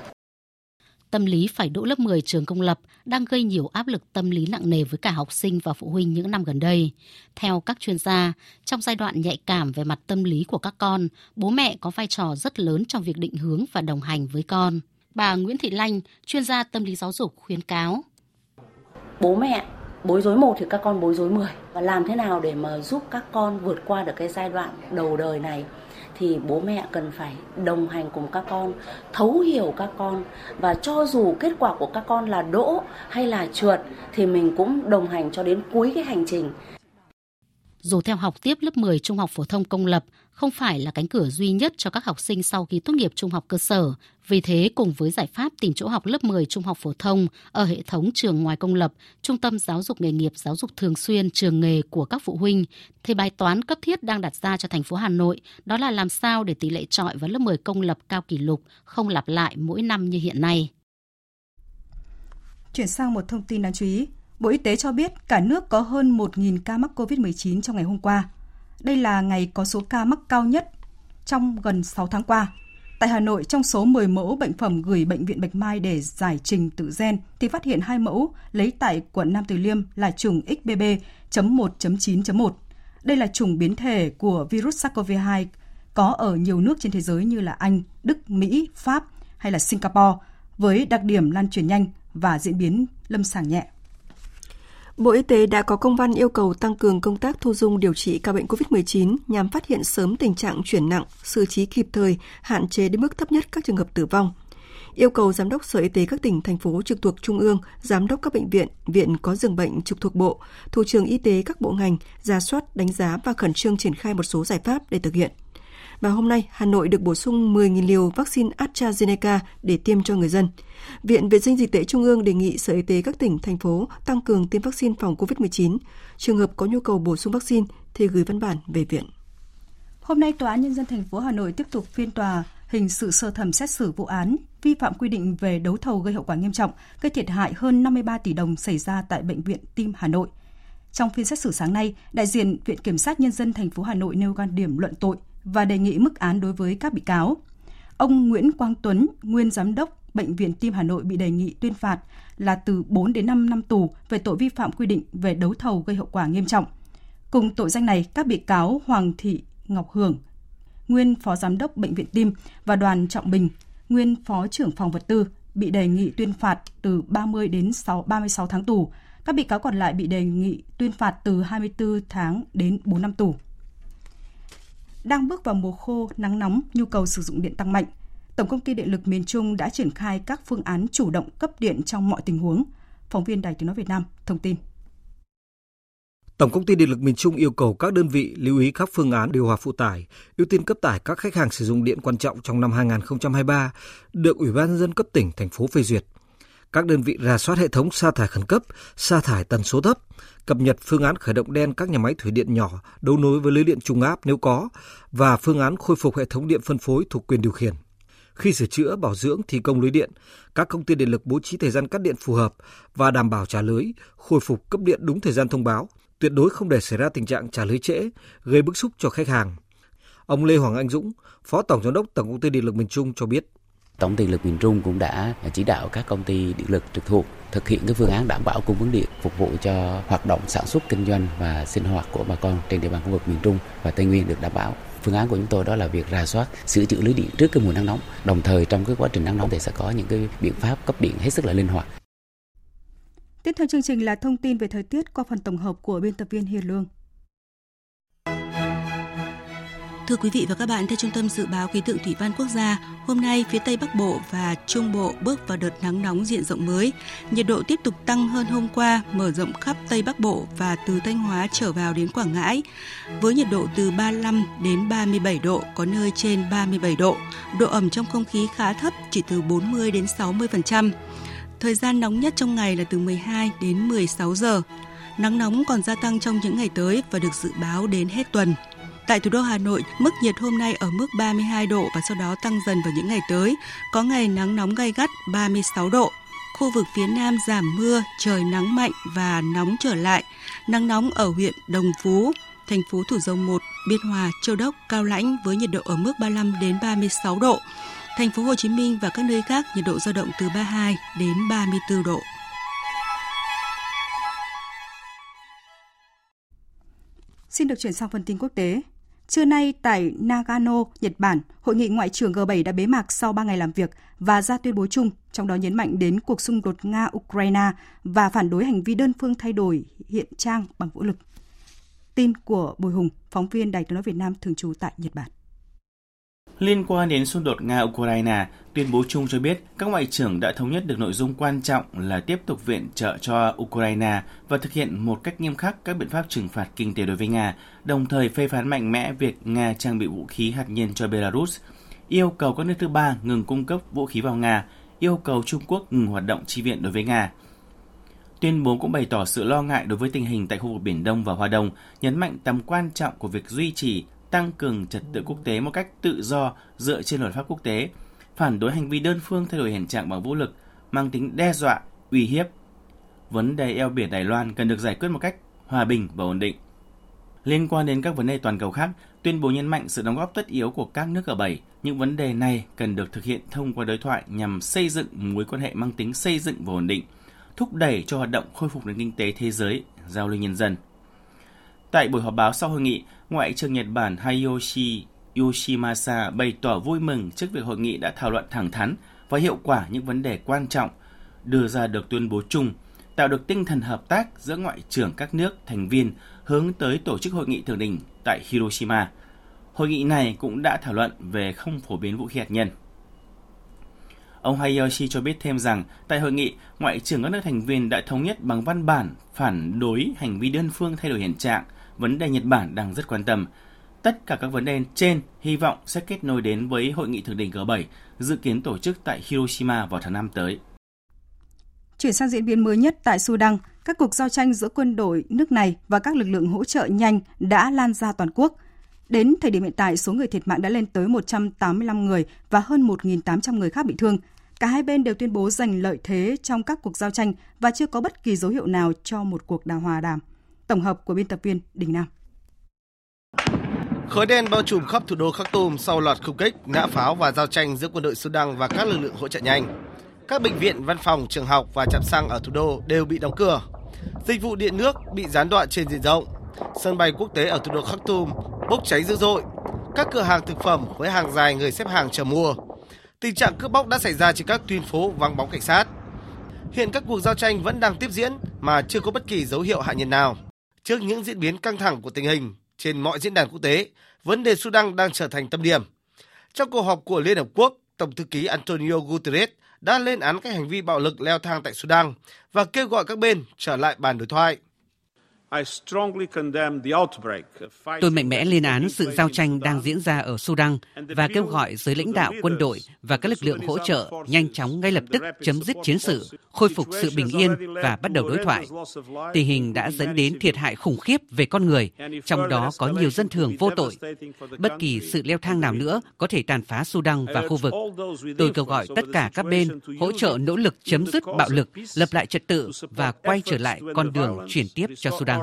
Tâm lý phải đỗ lớp 10 trường công lập đang gây nhiều áp lực tâm lý nặng nề với cả học sinh và phụ huynh những năm gần đây. Theo các chuyên gia, trong giai đoạn nhạy cảm về mặt tâm lý của các con, bố mẹ có vai trò rất lớn trong việc định hướng và đồng hành với con. Bà Nguyễn Thị Lanh, chuyên gia tâm lý giáo dục khuyến cáo. Bố mẹ bối rối một thì các con bối rối 10 và làm thế nào để mà giúp các con vượt qua được cái giai đoạn đầu đời này? Thì bố mẹ cần phải đồng hành cùng các con, thấu hiểu các con. Và cho dù kết quả của các con là đỗ hay là trượt thì mình cũng đồng hành cho đến cuối cái hành trình dù theo học tiếp lớp 10 trung học phổ thông công lập không phải là cánh cửa duy nhất cho các học sinh sau khi tốt nghiệp trung học cơ sở. Vì thế, cùng với giải pháp tìm chỗ học lớp 10 trung học phổ thông ở hệ thống trường ngoài công lập, trung tâm giáo dục nghề nghiệp giáo dục thường xuyên trường nghề của các phụ huynh, thì bài toán cấp thiết đang đặt ra cho thành phố Hà Nội đó là làm sao để tỷ lệ trọi vào lớp 10 công lập cao kỷ lục không lặp lại mỗi năm như hiện nay. Chuyển sang một thông tin đáng chú ý. Bộ Y tế cho biết cả nước có hơn 1.000 ca mắc COVID-19 trong ngày hôm qua. Đây là ngày có số ca mắc cao nhất trong gần 6 tháng qua. Tại Hà Nội, trong số 10 mẫu bệnh phẩm gửi Bệnh viện Bạch Mai để giải trình tự gen, thì phát hiện hai mẫu lấy tại quận Nam Từ Liêm là chủng XBB.1.9.1. Đây là chủng biến thể của virus SARS-CoV-2 có ở nhiều nước trên thế giới như là Anh, Đức, Mỹ, Pháp hay là Singapore, với đặc điểm lan truyền nhanh và diễn biến lâm sàng nhẹ. Bộ Y tế đã có công văn yêu cầu tăng cường công tác thu dung điều trị ca bệnh COVID-19 nhằm phát hiện sớm tình trạng chuyển nặng, xử trí kịp thời, hạn chế đến mức thấp nhất các trường hợp tử vong. Yêu cầu Giám đốc Sở Y tế các tỉnh, thành phố trực thuộc Trung ương, Giám đốc các bệnh viện, viện có giường bệnh trực thuộc Bộ, Thủ trưởng Y tế các bộ ngành, ra soát, đánh giá và khẩn trương triển khai một số giải pháp để thực hiện và hôm nay Hà Nội được bổ sung 10.000 liều vaccine AstraZeneca để tiêm cho người dân. Viện Vệ sinh Dịch tễ Trung ương đề nghị Sở Y tế các tỉnh, thành phố tăng cường tiêm vaccine phòng COVID-19. Trường hợp có nhu cầu bổ sung vaccine thì gửi văn bản về viện. Hôm nay, Tòa án Nhân dân thành phố Hà Nội tiếp tục phiên tòa hình sự sơ thẩm xét xử vụ án vi phạm quy định về đấu thầu gây hậu quả nghiêm trọng, gây thiệt hại hơn 53 tỷ đồng xảy ra tại Bệnh viện Tim Hà Nội. Trong phiên xét xử sáng nay, đại diện Viện Kiểm sát Nhân dân thành phố Hà Nội nêu quan điểm luận tội và đề nghị mức án đối với các bị cáo. Ông Nguyễn Quang Tuấn, nguyên giám đốc Bệnh viện Tim Hà Nội bị đề nghị tuyên phạt là từ 4 đến 5 năm tù về tội vi phạm quy định về đấu thầu gây hậu quả nghiêm trọng. Cùng tội danh này, các bị cáo Hoàng Thị Ngọc Hưởng, nguyên phó giám đốc Bệnh viện Tim và Đoàn Trọng Bình, nguyên phó trưởng phòng vật tư bị đề nghị tuyên phạt từ 30 đến 6, 36 tháng tù. Các bị cáo còn lại bị đề nghị tuyên phạt từ 24 tháng đến 4 năm tù. Đang bước vào mùa khô, nắng nóng, nhu cầu sử dụng điện tăng mạnh. Tổng công ty Điện lực miền Trung đã triển khai các phương án chủ động cấp điện trong mọi tình huống. Phóng viên Đài Tiếng nói Việt Nam thông tin. Tổng công ty Điện lực miền Trung yêu cầu các đơn vị lưu ý các phương án điều hòa phụ tải, ưu tiên cấp tải các khách hàng sử dụng điện quan trọng trong năm 2023 được Ủy ban nhân dân cấp tỉnh, thành phố phê duyệt. Các đơn vị rà soát hệ thống sa thải khẩn cấp, sa thải tần số thấp, cập nhật phương án khởi động đen các nhà máy thủy điện nhỏ đấu nối với lưới điện trung áp nếu có và phương án khôi phục hệ thống điện phân phối thuộc quyền điều khiển. Khi sửa chữa, bảo dưỡng, thi công lưới điện, các công ty điện lực bố trí thời gian cắt điện phù hợp và đảm bảo trả lưới, khôi phục cấp điện đúng thời gian thông báo, tuyệt đối không để xảy ra tình trạng trả lưới trễ, gây bức xúc cho khách hàng. Ông Lê Hoàng Anh Dũng, Phó Tổng Giám đốc Tổng công ty Điện lực miền Trung cho biết. Tổng điện lực miền Trung cũng đã chỉ đạo các công ty điện lực trực thuộc thực hiện cái phương án đảm bảo cung ứng điện phục vụ cho hoạt động sản xuất kinh doanh và sinh hoạt của bà con trên địa bàn khu vực miền Trung và Tây Nguyên được đảm bảo. Phương án của chúng tôi đó là việc rà soát, sửa chữa lưới điện trước cái mùa nắng nóng. Đồng thời trong cái quá trình nắng nóng thì sẽ có những cái biện pháp cấp điện hết sức là linh hoạt. Tiếp theo chương trình là thông tin về thời tiết qua phần tổng hợp của biên tập viên Hiền Lương. Thưa quý vị và các bạn, theo Trung tâm Dự báo Khí tượng Thủy văn Quốc gia, hôm nay phía Tây Bắc Bộ và Trung Bộ bước vào đợt nắng nóng diện rộng mới. Nhiệt độ tiếp tục tăng hơn hôm qua, mở rộng khắp Tây Bắc Bộ và từ Thanh Hóa trở vào đến Quảng Ngãi, với nhiệt độ từ 35 đến 37 độ, có nơi trên 37 độ. Độ ẩm trong không khí khá thấp, chỉ từ 40 đến 60%. Thời gian nóng nhất trong ngày là từ 12 đến 16 giờ. Nắng nóng còn gia tăng trong những ngày tới và được dự báo đến hết tuần. Tại thủ đô Hà Nội, mức nhiệt hôm nay ở mức 32 độ và sau đó tăng dần vào những ngày tới, có ngày nắng nóng gay gắt 36 độ. Khu vực phía Nam giảm mưa, trời nắng mạnh và nóng trở lại. Nắng nóng ở huyện Đồng Phú, thành phố Thủ Dầu Một, Biên Hòa, Châu Đốc, Cao Lãnh với nhiệt độ ở mức 35 đến 36 độ. Thành phố Hồ Chí Minh và các nơi khác nhiệt độ dao động từ 32 đến 34 độ. Xin được chuyển sang phần tin quốc tế. Trưa nay tại Nagano, Nhật Bản, hội nghị ngoại trưởng G7 đã bế mạc sau 3 ngày làm việc và ra tuyên bố chung, trong đó nhấn mạnh đến cuộc xung đột Nga-Ukraine và phản đối hành vi đơn phương thay đổi hiện trang bằng vũ lực. Tin của Bùi Hùng, phóng viên Đài tiếng nói Việt Nam thường trú tại Nhật Bản. Liên quan đến xung đột Nga-Ukraine, tuyên bố chung cho biết các ngoại trưởng đã thống nhất được nội dung quan trọng là tiếp tục viện trợ cho Ukraine và thực hiện một cách nghiêm khắc các biện pháp trừng phạt kinh tế đối với Nga, đồng thời phê phán mạnh mẽ việc Nga trang bị vũ khí hạt nhân cho Belarus, yêu cầu các nước thứ ba ngừng cung cấp vũ khí vào Nga, yêu cầu Trung Quốc ngừng hoạt động chi viện đối với Nga. Tuyên bố cũng bày tỏ sự lo ngại đối với tình hình tại khu vực Biển Đông và Hoa Đông, nhấn mạnh tầm quan trọng của việc duy trì, tăng cường trật tự quốc tế một cách tự do dựa trên luật pháp quốc tế, phản đối hành vi đơn phương thay đổi hiện trạng bằng vũ lực, mang tính đe dọa, uy hiếp. Vấn đề eo biển Đài Loan cần được giải quyết một cách hòa bình và ổn định. Liên quan đến các vấn đề toàn cầu khác, tuyên bố nhấn mạnh sự đóng góp tất yếu của các nước G7. Những vấn đề này cần được thực hiện thông qua đối thoại nhằm xây dựng mối quan hệ mang tính xây dựng và ổn định, thúc đẩy cho hoạt động khôi phục nền kinh tế thế giới, giao lưu nhân dân. Tại buổi họp báo sau hội nghị, Ngoại trưởng Nhật Bản Hayashi Yoshimasa bày tỏ vui mừng trước việc hội nghị đã thảo luận thẳng thắn và hiệu quả những vấn đề quan trọng, đưa ra được tuyên bố chung, tạo được tinh thần hợp tác giữa ngoại trưởng các nước thành viên hướng tới tổ chức hội nghị thượng đỉnh tại Hiroshima. Hội nghị này cũng đã thảo luận về không phổ biến vũ khí hạt nhân. Ông Hayashi cho biết thêm rằng, tại hội nghị, ngoại trưởng các nước thành viên đã thống nhất bằng văn bản phản đối hành vi đơn phương thay đổi hiện trạng, vấn đề Nhật Bản đang rất quan tâm. Tất cả các vấn đề trên hy vọng sẽ kết nối đến với hội nghị thượng đỉnh G7 dự kiến tổ chức tại Hiroshima vào tháng 5 tới. Chuyển sang diễn biến mới nhất tại Sudan, các cuộc giao tranh giữa quân đội nước này và các lực lượng hỗ trợ nhanh đã lan ra toàn quốc. Đến thời điểm hiện tại, số người thiệt mạng đã lên tới 185 người và hơn 1.800 người khác bị thương. Cả hai bên đều tuyên bố giành lợi thế trong các cuộc giao tranh và chưa có bất kỳ dấu hiệu nào cho một cuộc đàm hòa đàm. Tổng hợp của biên tập viên Đình Nam. Khói đen bao trùm khắp thủ đô Khắc Tôm sau loạt không kích, nã pháo và giao tranh giữa quân đội Sudan và các lực lượng hỗ trợ nhanh. Các bệnh viện, văn phòng, trường học và trạm xăng ở thủ đô đều bị đóng cửa. Dịch vụ điện nước bị gián đoạn trên diện rộng. Sân bay quốc tế ở thủ đô Khắc Tum bốc cháy dữ dội. Các cửa hàng thực phẩm với hàng dài người xếp hàng chờ mua. Tình trạng cướp bóc đã xảy ra trên các tuyến phố vắng bóng cảnh sát. Hiện các cuộc giao tranh vẫn đang tiếp diễn mà chưa có bất kỳ dấu hiệu hạ nhiệt nào. Trước những diễn biến căng thẳng của tình hình trên mọi diễn đàn quốc tế, vấn đề Sudan đang trở thành tâm điểm. Trong cuộc họp của Liên Hợp Quốc, Tổng thư ký Antonio Guterres đã lên án các hành vi bạo lực leo thang tại Sudan và kêu gọi các bên trở lại bàn đối thoại. Tôi mạnh mẽ lên án sự giao tranh đang diễn ra ở Sudan và kêu gọi giới lãnh đạo quân đội và các lực lượng hỗ trợ nhanh chóng ngay lập tức chấm dứt chiến sự, khôi phục sự bình yên và bắt đầu đối thoại. Tình hình đã dẫn đến thiệt hại khủng khiếp về con người, trong đó có nhiều dân thường vô tội. Bất kỳ sự leo thang nào nữa có thể tàn phá Sudan và khu vực. Tôi kêu gọi tất cả các bên hỗ trợ nỗ lực chấm dứt bạo lực, lập lại trật tự và quay trở lại con đường chuyển tiếp cho Sudan.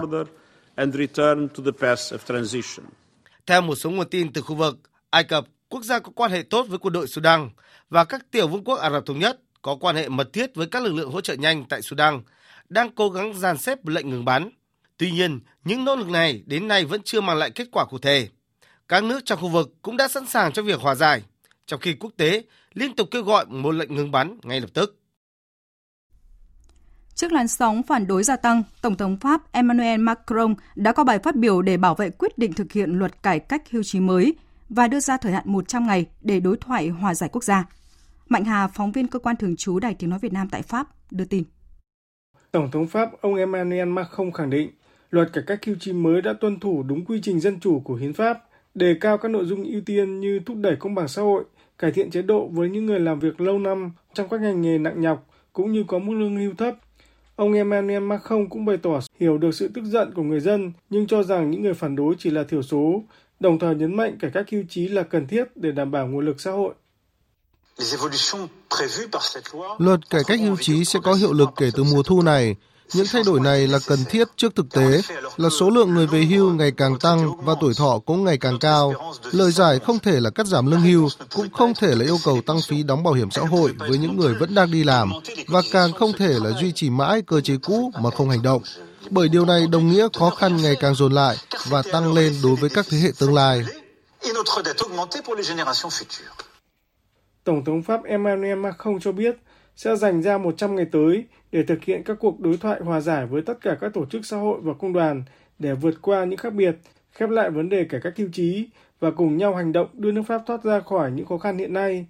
Theo một số nguồn tin từ khu vực, Ai Cập, quốc gia có quan hệ tốt với quân đội Sudan và các tiểu vương quốc Ả Rập Thống Nhất có quan hệ mật thiết với các lực lượng hỗ trợ nhanh tại Sudan, đang cố gắng dàn xếp lệnh ngừng bắn. Tuy nhiên, những nỗ lực này đến nay vẫn chưa mang lại kết quả cụ thể. Các nước trong khu vực cũng đã sẵn sàng cho việc hòa giải, trong khi quốc tế liên tục kêu gọi một lệnh ngừng bắn ngay lập tức. Trước làn sóng phản đối gia tăng, Tổng thống Pháp Emmanuel Macron đã có bài phát biểu để bảo vệ quyết định thực hiện luật cải cách hưu trí mới và đưa ra thời hạn 100 ngày để đối thoại hòa giải quốc gia. Mạnh Hà, phóng viên cơ quan thường trú Đài Tiếng Nói Việt Nam tại Pháp, đưa tin. Tổng thống Pháp ông Emmanuel Macron khẳng định luật cải cách hưu trí mới đã tuân thủ đúng quy trình dân chủ của hiến pháp, đề cao các nội dung ưu tiên như thúc đẩy công bằng xã hội, cải thiện chế độ với những người làm việc lâu năm trong các ngành nghề nặng nhọc cũng như có mức lương hưu thấp Ông Emmanuel Macron cũng bày tỏ hiểu được sự tức giận của người dân nhưng cho rằng những người phản đối chỉ là thiểu số, đồng thời nhấn mạnh cải cách hưu trí là cần thiết để đảm bảo nguồn lực xã hội. Luật cải cách hưu trí sẽ có hiệu lực kể từ mùa thu này. Những thay đổi này là cần thiết trước thực tế là số lượng người về hưu ngày càng tăng và tuổi thọ cũng ngày càng cao. Lời giải không thể là cắt giảm lương hưu, cũng không thể là yêu cầu tăng phí đóng bảo hiểm xã hội với những người vẫn đang đi làm và càng không thể là duy trì mãi cơ chế cũ mà không hành động. Bởi điều này đồng nghĩa khó khăn ngày càng dồn lại và tăng lên đối với các thế hệ tương lai. Tổng thống Pháp Emmanuel Macron cho biết sẽ dành ra 100 ngày tới để thực hiện các cuộc đối thoại hòa giải với tất cả các tổ chức xã hội và công đoàn để vượt qua những khác biệt khép lại vấn đề cải cách hưu trí và cùng nhau hành động đưa nước Pháp thoát ra khỏi những khó khăn hiện nay.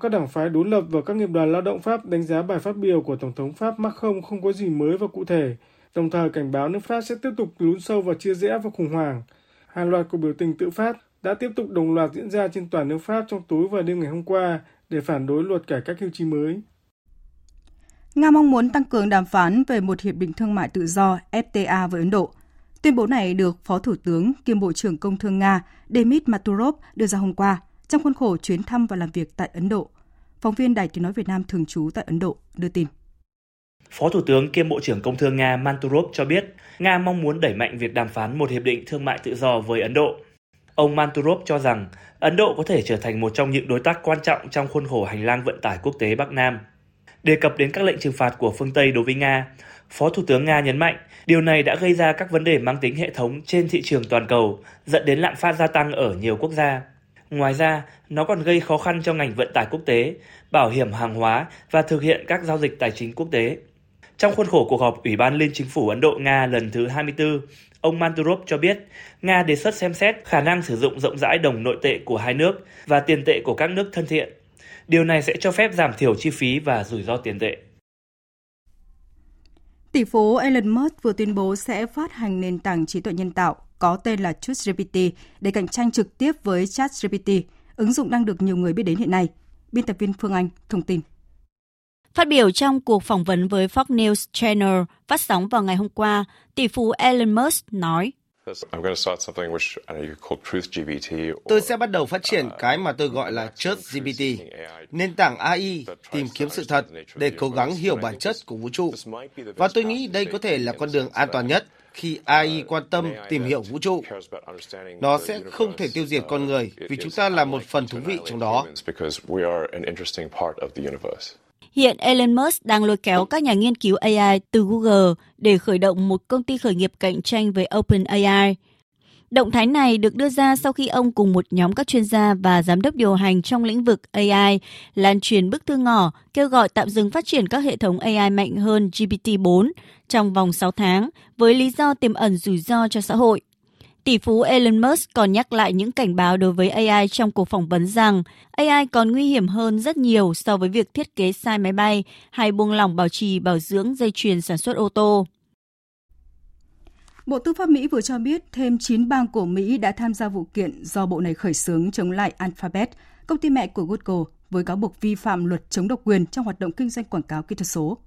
Các đảng phái đối lập và các nghiệp đoàn lao động Pháp đánh giá bài phát biểu của Tổng thống Pháp Macron không có gì mới và cụ thể, đồng thời cảnh báo nước Pháp sẽ tiếp tục lún sâu vào chia rẽ và khủng hoảng. Hàng loạt cuộc biểu tình tự phát đã tiếp tục đồng loạt diễn ra trên toàn nước Pháp trong tối và đêm ngày hôm qua để phản đối luật cải cách hưu trí mới. Nga mong muốn tăng cường đàm phán về một hiệp định thương mại tự do FTA với Ấn Độ. Tuyên bố này được Phó Thủ tướng kiêm Bộ trưởng Công thương Nga Demid Maturov đưa ra hôm qua trong khuôn khổ chuyến thăm và làm việc tại Ấn Độ. Phóng viên Đài Tiếng Nói Việt Nam thường trú tại Ấn Độ đưa tin. Phó Thủ tướng kiêm Bộ trưởng Công thương Nga Manturov cho biết, Nga mong muốn đẩy mạnh việc đàm phán một hiệp định thương mại tự do với Ấn Độ. Ông Manturov cho rằng Ấn Độ có thể trở thành một trong những đối tác quan trọng trong khuôn khổ hành lang vận tải quốc tế Bắc Nam. Đề cập đến các lệnh trừng phạt của phương Tây đối với Nga, Phó Thủ tướng Nga nhấn mạnh điều này đã gây ra các vấn đề mang tính hệ thống trên thị trường toàn cầu, dẫn đến lạm phát gia tăng ở nhiều quốc gia. Ngoài ra, nó còn gây khó khăn cho ngành vận tải quốc tế, bảo hiểm hàng hóa và thực hiện các giao dịch tài chính quốc tế. Trong khuôn khổ cuộc họp Ủy ban Liên Chính phủ Ấn Độ-Nga lần thứ 24, ông Manturov cho biết Nga đề xuất xem xét khả năng sử dụng rộng rãi đồng nội tệ của hai nước và tiền tệ của các nước thân thiện. Điều này sẽ cho phép giảm thiểu chi phí và rủi ro tiền tệ. Tỷ phú Elon Musk vừa tuyên bố sẽ phát hành nền tảng trí tuệ nhân tạo có tên là ChatGPT để cạnh tranh trực tiếp với ChatGPT, ứng dụng đang được nhiều người biết đến hiện nay. Biên tập viên Phương Anh thông tin. Phát biểu trong cuộc phỏng vấn với Fox News Channel phát sóng vào ngày hôm qua, tỷ phú Elon Musk nói Tôi sẽ bắt đầu phát triển cái mà tôi gọi là ChatGPT, nền tảng AI tìm kiếm sự thật để cố gắng hiểu bản chất của vũ trụ. Và tôi nghĩ đây có thể là con đường an toàn nhất khi AI quan tâm tìm hiểu vũ trụ. Nó sẽ không thể tiêu diệt con người vì chúng ta là một phần thú vị trong đó. Hiện Elon Musk đang lôi kéo các nhà nghiên cứu AI từ Google để khởi động một công ty khởi nghiệp cạnh tranh với OpenAI. Động thái này được đưa ra sau khi ông cùng một nhóm các chuyên gia và giám đốc điều hành trong lĩnh vực AI lan truyền bức thư ngỏ kêu gọi tạm dừng phát triển các hệ thống AI mạnh hơn GPT-4 trong vòng 6 tháng với lý do tiềm ẩn rủi ro cho xã hội. Tỷ phú Elon Musk còn nhắc lại những cảnh báo đối với AI trong cuộc phỏng vấn rằng AI còn nguy hiểm hơn rất nhiều so với việc thiết kế sai máy bay hay buông lỏng bảo trì bảo dưỡng dây chuyền sản xuất ô tô. Bộ Tư pháp Mỹ vừa cho biết thêm 9 bang của Mỹ đã tham gia vụ kiện do bộ này khởi xướng chống lại Alphabet, công ty mẹ của Google, với cáo buộc vi phạm luật chống độc quyền trong hoạt động kinh doanh quảng cáo kỹ thuật số.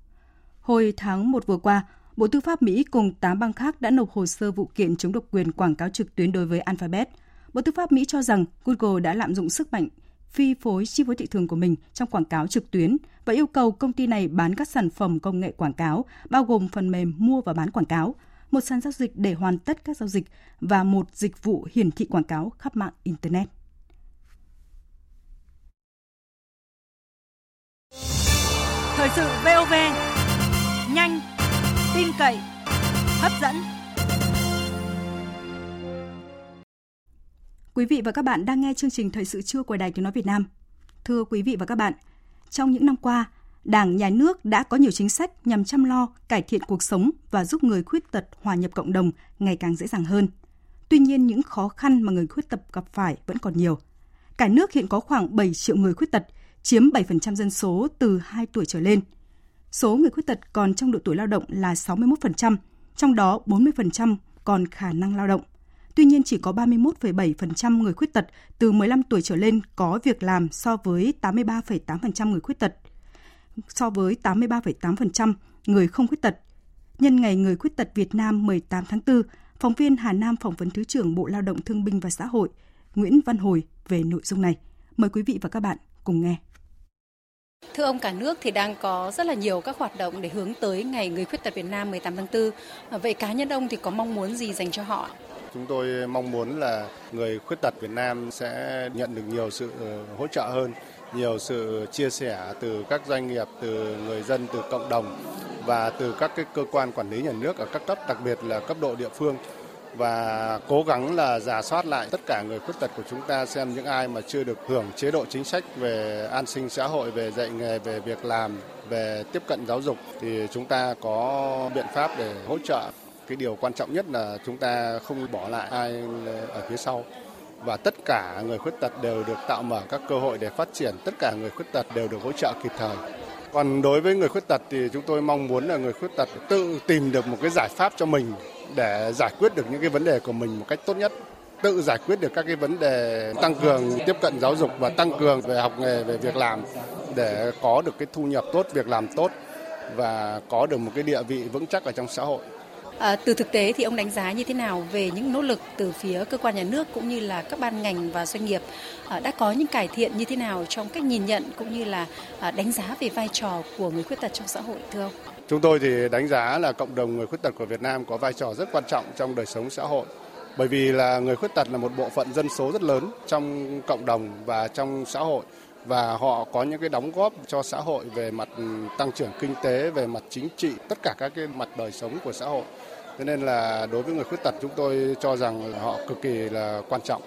Hồi tháng 1 vừa qua, Bộ Tư pháp Mỹ cùng 8 bang khác đã nộp hồ sơ vụ kiện chống độc quyền quảng cáo trực tuyến đối với Alphabet. Bộ Tư pháp Mỹ cho rằng Google đã lạm dụng sức mạnh phi phối chi phối thị trường của mình trong quảng cáo trực tuyến và yêu cầu công ty này bán các sản phẩm công nghệ quảng cáo, bao gồm phần mềm mua và bán quảng cáo, một sàn giao dịch để hoàn tất các giao dịch và một dịch vụ hiển thị quảng cáo khắp mạng Internet. Thời sự VOV, nhanh, tin cậy, hấp dẫn. Quý vị và các bạn đang nghe chương trình Thời sự trưa của Đài Tiếng Nói Việt Nam. Thưa quý vị và các bạn, trong những năm qua, Đảng, Nhà nước đã có nhiều chính sách nhằm chăm lo, cải thiện cuộc sống và giúp người khuyết tật hòa nhập cộng đồng ngày càng dễ dàng hơn. Tuy nhiên, những khó khăn mà người khuyết tật gặp phải vẫn còn nhiều. Cả nước hiện có khoảng 7 triệu người khuyết tật, chiếm 7% dân số từ 2 tuổi trở lên. Số người khuyết tật còn trong độ tuổi lao động là 61%, trong đó 40% còn khả năng lao động. Tuy nhiên chỉ có 31,7% người khuyết tật từ 15 tuổi trở lên có việc làm so với 83,8% người khuyết tật so với 83,8% người không khuyết tật. Nhân ngày người khuyết tật Việt Nam 18 tháng 4, phóng viên Hà Nam phỏng vấn Thứ trưởng Bộ Lao động Thương binh và Xã hội Nguyễn Văn Hồi về nội dung này. Mời quý vị và các bạn cùng nghe. Thưa ông, cả nước thì đang có rất là nhiều các hoạt động để hướng tới ngày người khuyết tật Việt Nam 18 tháng 4. À, vậy cá nhân ông thì có mong muốn gì dành cho họ? Chúng tôi mong muốn là người khuyết tật Việt Nam sẽ nhận được nhiều sự ờ, hỗ trợ hơn nhiều sự chia sẻ từ các doanh nghiệp, từ người dân, từ cộng đồng và từ các cái cơ quan quản lý nhà nước ở các cấp, đặc biệt là cấp độ địa phương và cố gắng là giả soát lại tất cả người khuyết tật của chúng ta xem những ai mà chưa được hưởng chế độ chính sách về an sinh xã hội, về dạy nghề, về việc làm, về tiếp cận giáo dục. Thì chúng ta có biện pháp để hỗ trợ. Cái điều quan trọng nhất là chúng ta không bỏ lại ai ở phía sau. Và tất cả người khuyết tật đều được tạo mở các cơ hội để phát triển, tất cả người khuyết tật đều được hỗ trợ kịp thời. Còn đối với người khuyết tật thì chúng tôi mong muốn là người khuyết tật tự tìm được một cái giải pháp cho mình để giải quyết được những cái vấn đề của mình một cách tốt nhất tự giải quyết được các cái vấn đề tăng cường tiếp cận giáo dục và tăng cường về học nghề về việc làm để có được cái thu nhập tốt việc làm tốt và có được một cái địa vị vững chắc ở trong xã hội À, từ thực tế thì ông đánh giá như thế nào về những nỗ lực từ phía cơ quan nhà nước cũng như là các ban ngành và doanh nghiệp à, đã có những cải thiện như thế nào trong cách nhìn nhận cũng như là à, đánh giá về vai trò của người khuyết tật trong xã hội thưa ông? Chúng tôi thì đánh giá là cộng đồng người khuyết tật của Việt Nam có vai trò rất quan trọng trong đời sống xã hội. Bởi vì là người khuyết tật là một bộ phận dân số rất lớn trong cộng đồng và trong xã hội và họ có những cái đóng góp cho xã hội về mặt ừ, tăng trưởng kinh tế, về mặt chính trị, tất cả các cái mặt đời sống của xã hội. Thế nên là đối với người khuyết tật chúng tôi cho rằng họ cực kỳ là quan trọng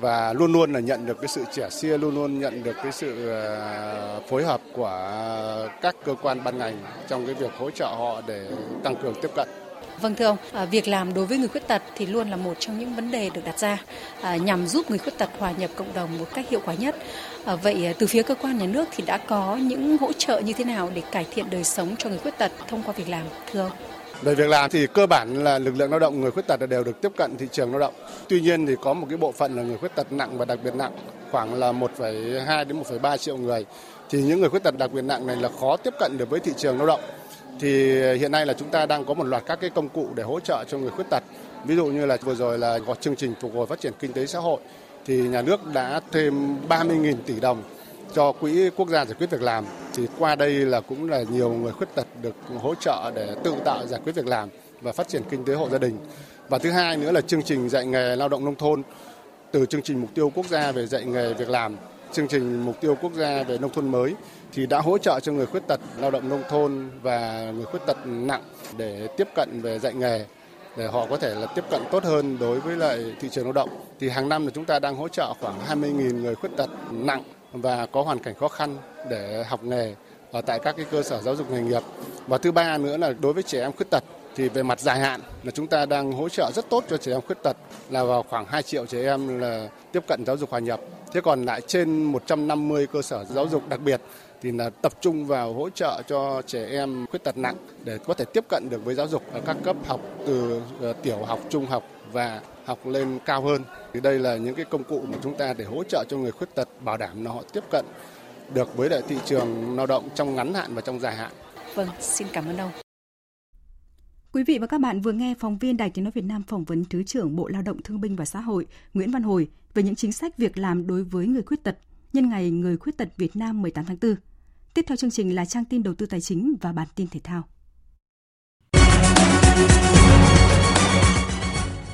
và luôn luôn là nhận được cái sự trẻ xia, luôn luôn nhận được cái sự ờ, phối hợp của các cơ quan ban ngành trong cái việc hỗ trợ họ để tăng cường tiếp cận. Vâng thưa ông, à, việc làm đối với người khuyết tật thì luôn là một trong những vấn đề được đặt ra à, nhằm giúp người khuyết tật hòa nhập cộng đồng một cách hiệu quả nhất. À, vậy từ phía cơ quan nhà nước thì đã có những hỗ trợ như thế nào để cải thiện đời sống cho người khuyết tật thông qua việc làm thưa ông? Về việc làm thì cơ bản là lực lượng lao động người khuyết tật đều được tiếp cận thị trường lao động. Tuy nhiên thì có một cái bộ phận là người khuyết tật nặng và đặc biệt nặng, khoảng là 1,2 đến 1,3 triệu người. Thì những người khuyết tật đặc biệt nặng này là khó tiếp cận được với thị trường lao động. Thì hiện nay là chúng ta đang có một loạt các cái công cụ để hỗ trợ cho người khuyết tật. Ví dụ như là vừa rồi là có chương trình phục hồi phát triển kinh tế xã hội thì nhà nước đã thêm 30.000 tỷ đồng cho quỹ quốc gia giải quyết việc làm thì qua đây là cũng là nhiều người khuyết tật được hỗ trợ để tự tạo giải quyết việc làm và phát triển kinh tế hộ gia đình. Và thứ hai nữa là chương trình dạy nghề lao động nông thôn từ chương trình mục tiêu quốc gia về dạy nghề việc làm, chương trình mục tiêu quốc gia về nông thôn mới thì đã hỗ trợ cho người khuyết tật lao động nông thôn và người khuyết tật nặng để tiếp cận về dạy nghề để họ có thể là tiếp cận tốt hơn đối với lại thị trường lao động. Thì hàng năm là chúng ta đang hỗ trợ khoảng 20.000 người khuyết tật nặng và có hoàn cảnh khó khăn để học nghề ở tại các cái cơ sở giáo dục nghề nghiệp. Và thứ ba nữa là đối với trẻ em khuyết tật thì về mặt dài hạn là chúng ta đang hỗ trợ rất tốt cho trẻ em khuyết tật là vào khoảng 2 triệu trẻ em là tiếp cận giáo dục hòa nhập. Thế còn lại trên 150 cơ sở giáo dục đặc biệt thì là tập trung vào hỗ trợ cho trẻ em khuyết tật nặng để có thể tiếp cận được với giáo dục ở các cấp học từ ờ, tiểu học, trung học và học lên cao hơn. Thì đây là những cái công cụ mà chúng ta để hỗ trợ cho người khuyết tật bảo đảm là họ tiếp cận được với lại thị trường lao động trong ngắn hạn và trong dài hạn. Vâng, xin cảm ơn ông. Quý vị và các bạn vừa nghe phóng viên Đài Tiếng nói Việt Nam phỏng vấn Thứ trưởng Bộ Lao động Thương binh và Xã hội Nguyễn Văn Hồi về những chính sách việc làm đối với người khuyết tật nhân ngày người khuyết tật Việt Nam 18 tháng 4. Tiếp theo chương trình là trang tin đầu tư tài chính và bản tin thể thao.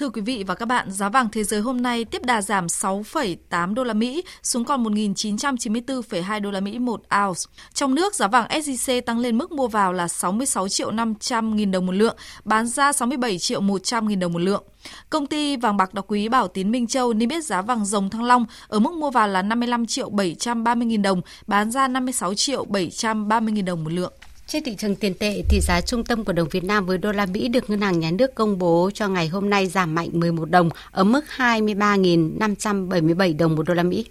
Thưa quý vị và các bạn, giá vàng thế giới hôm nay tiếp đà giảm 6,8 đô la Mỹ xuống còn 1.994,2 đô la Mỹ một ounce. Trong nước, giá vàng SJC tăng lên mức mua vào là 66 triệu 500 nghìn đồng một lượng, bán ra 67 triệu 100 nghìn đồng một lượng. Công ty vàng bạc đá quý Bảo Tín Minh Châu niêm yết giá vàng rồng Thăng Long ở mức mua vào là 55 triệu 730 nghìn đồng, bán ra 56 triệu 730 nghìn đồng một lượng. Trên thị trường tiền tệ thì giá trung tâm của đồng Việt Nam với đô la Mỹ được Ngân hàng Nhà nước công bố cho ngày hôm nay giảm mạnh 11 đồng, ở mức 23.577 đồng một đô la Mỹ.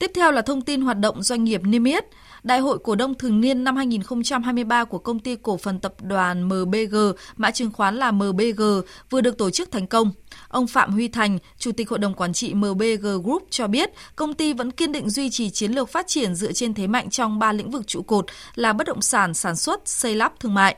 Tiếp theo là thông tin hoạt động doanh nghiệp niêm yết. Đại hội cổ đông thường niên năm 2023 của công ty cổ phần tập đoàn MBG, mã chứng khoán là MBG, vừa được tổ chức thành công. Ông Phạm Huy Thành, Chủ tịch Hội đồng Quản trị MBG Group cho biết, công ty vẫn kiên định duy trì chiến lược phát triển dựa trên thế mạnh trong ba lĩnh vực trụ cột là bất động sản, sản xuất, xây lắp, thương mại.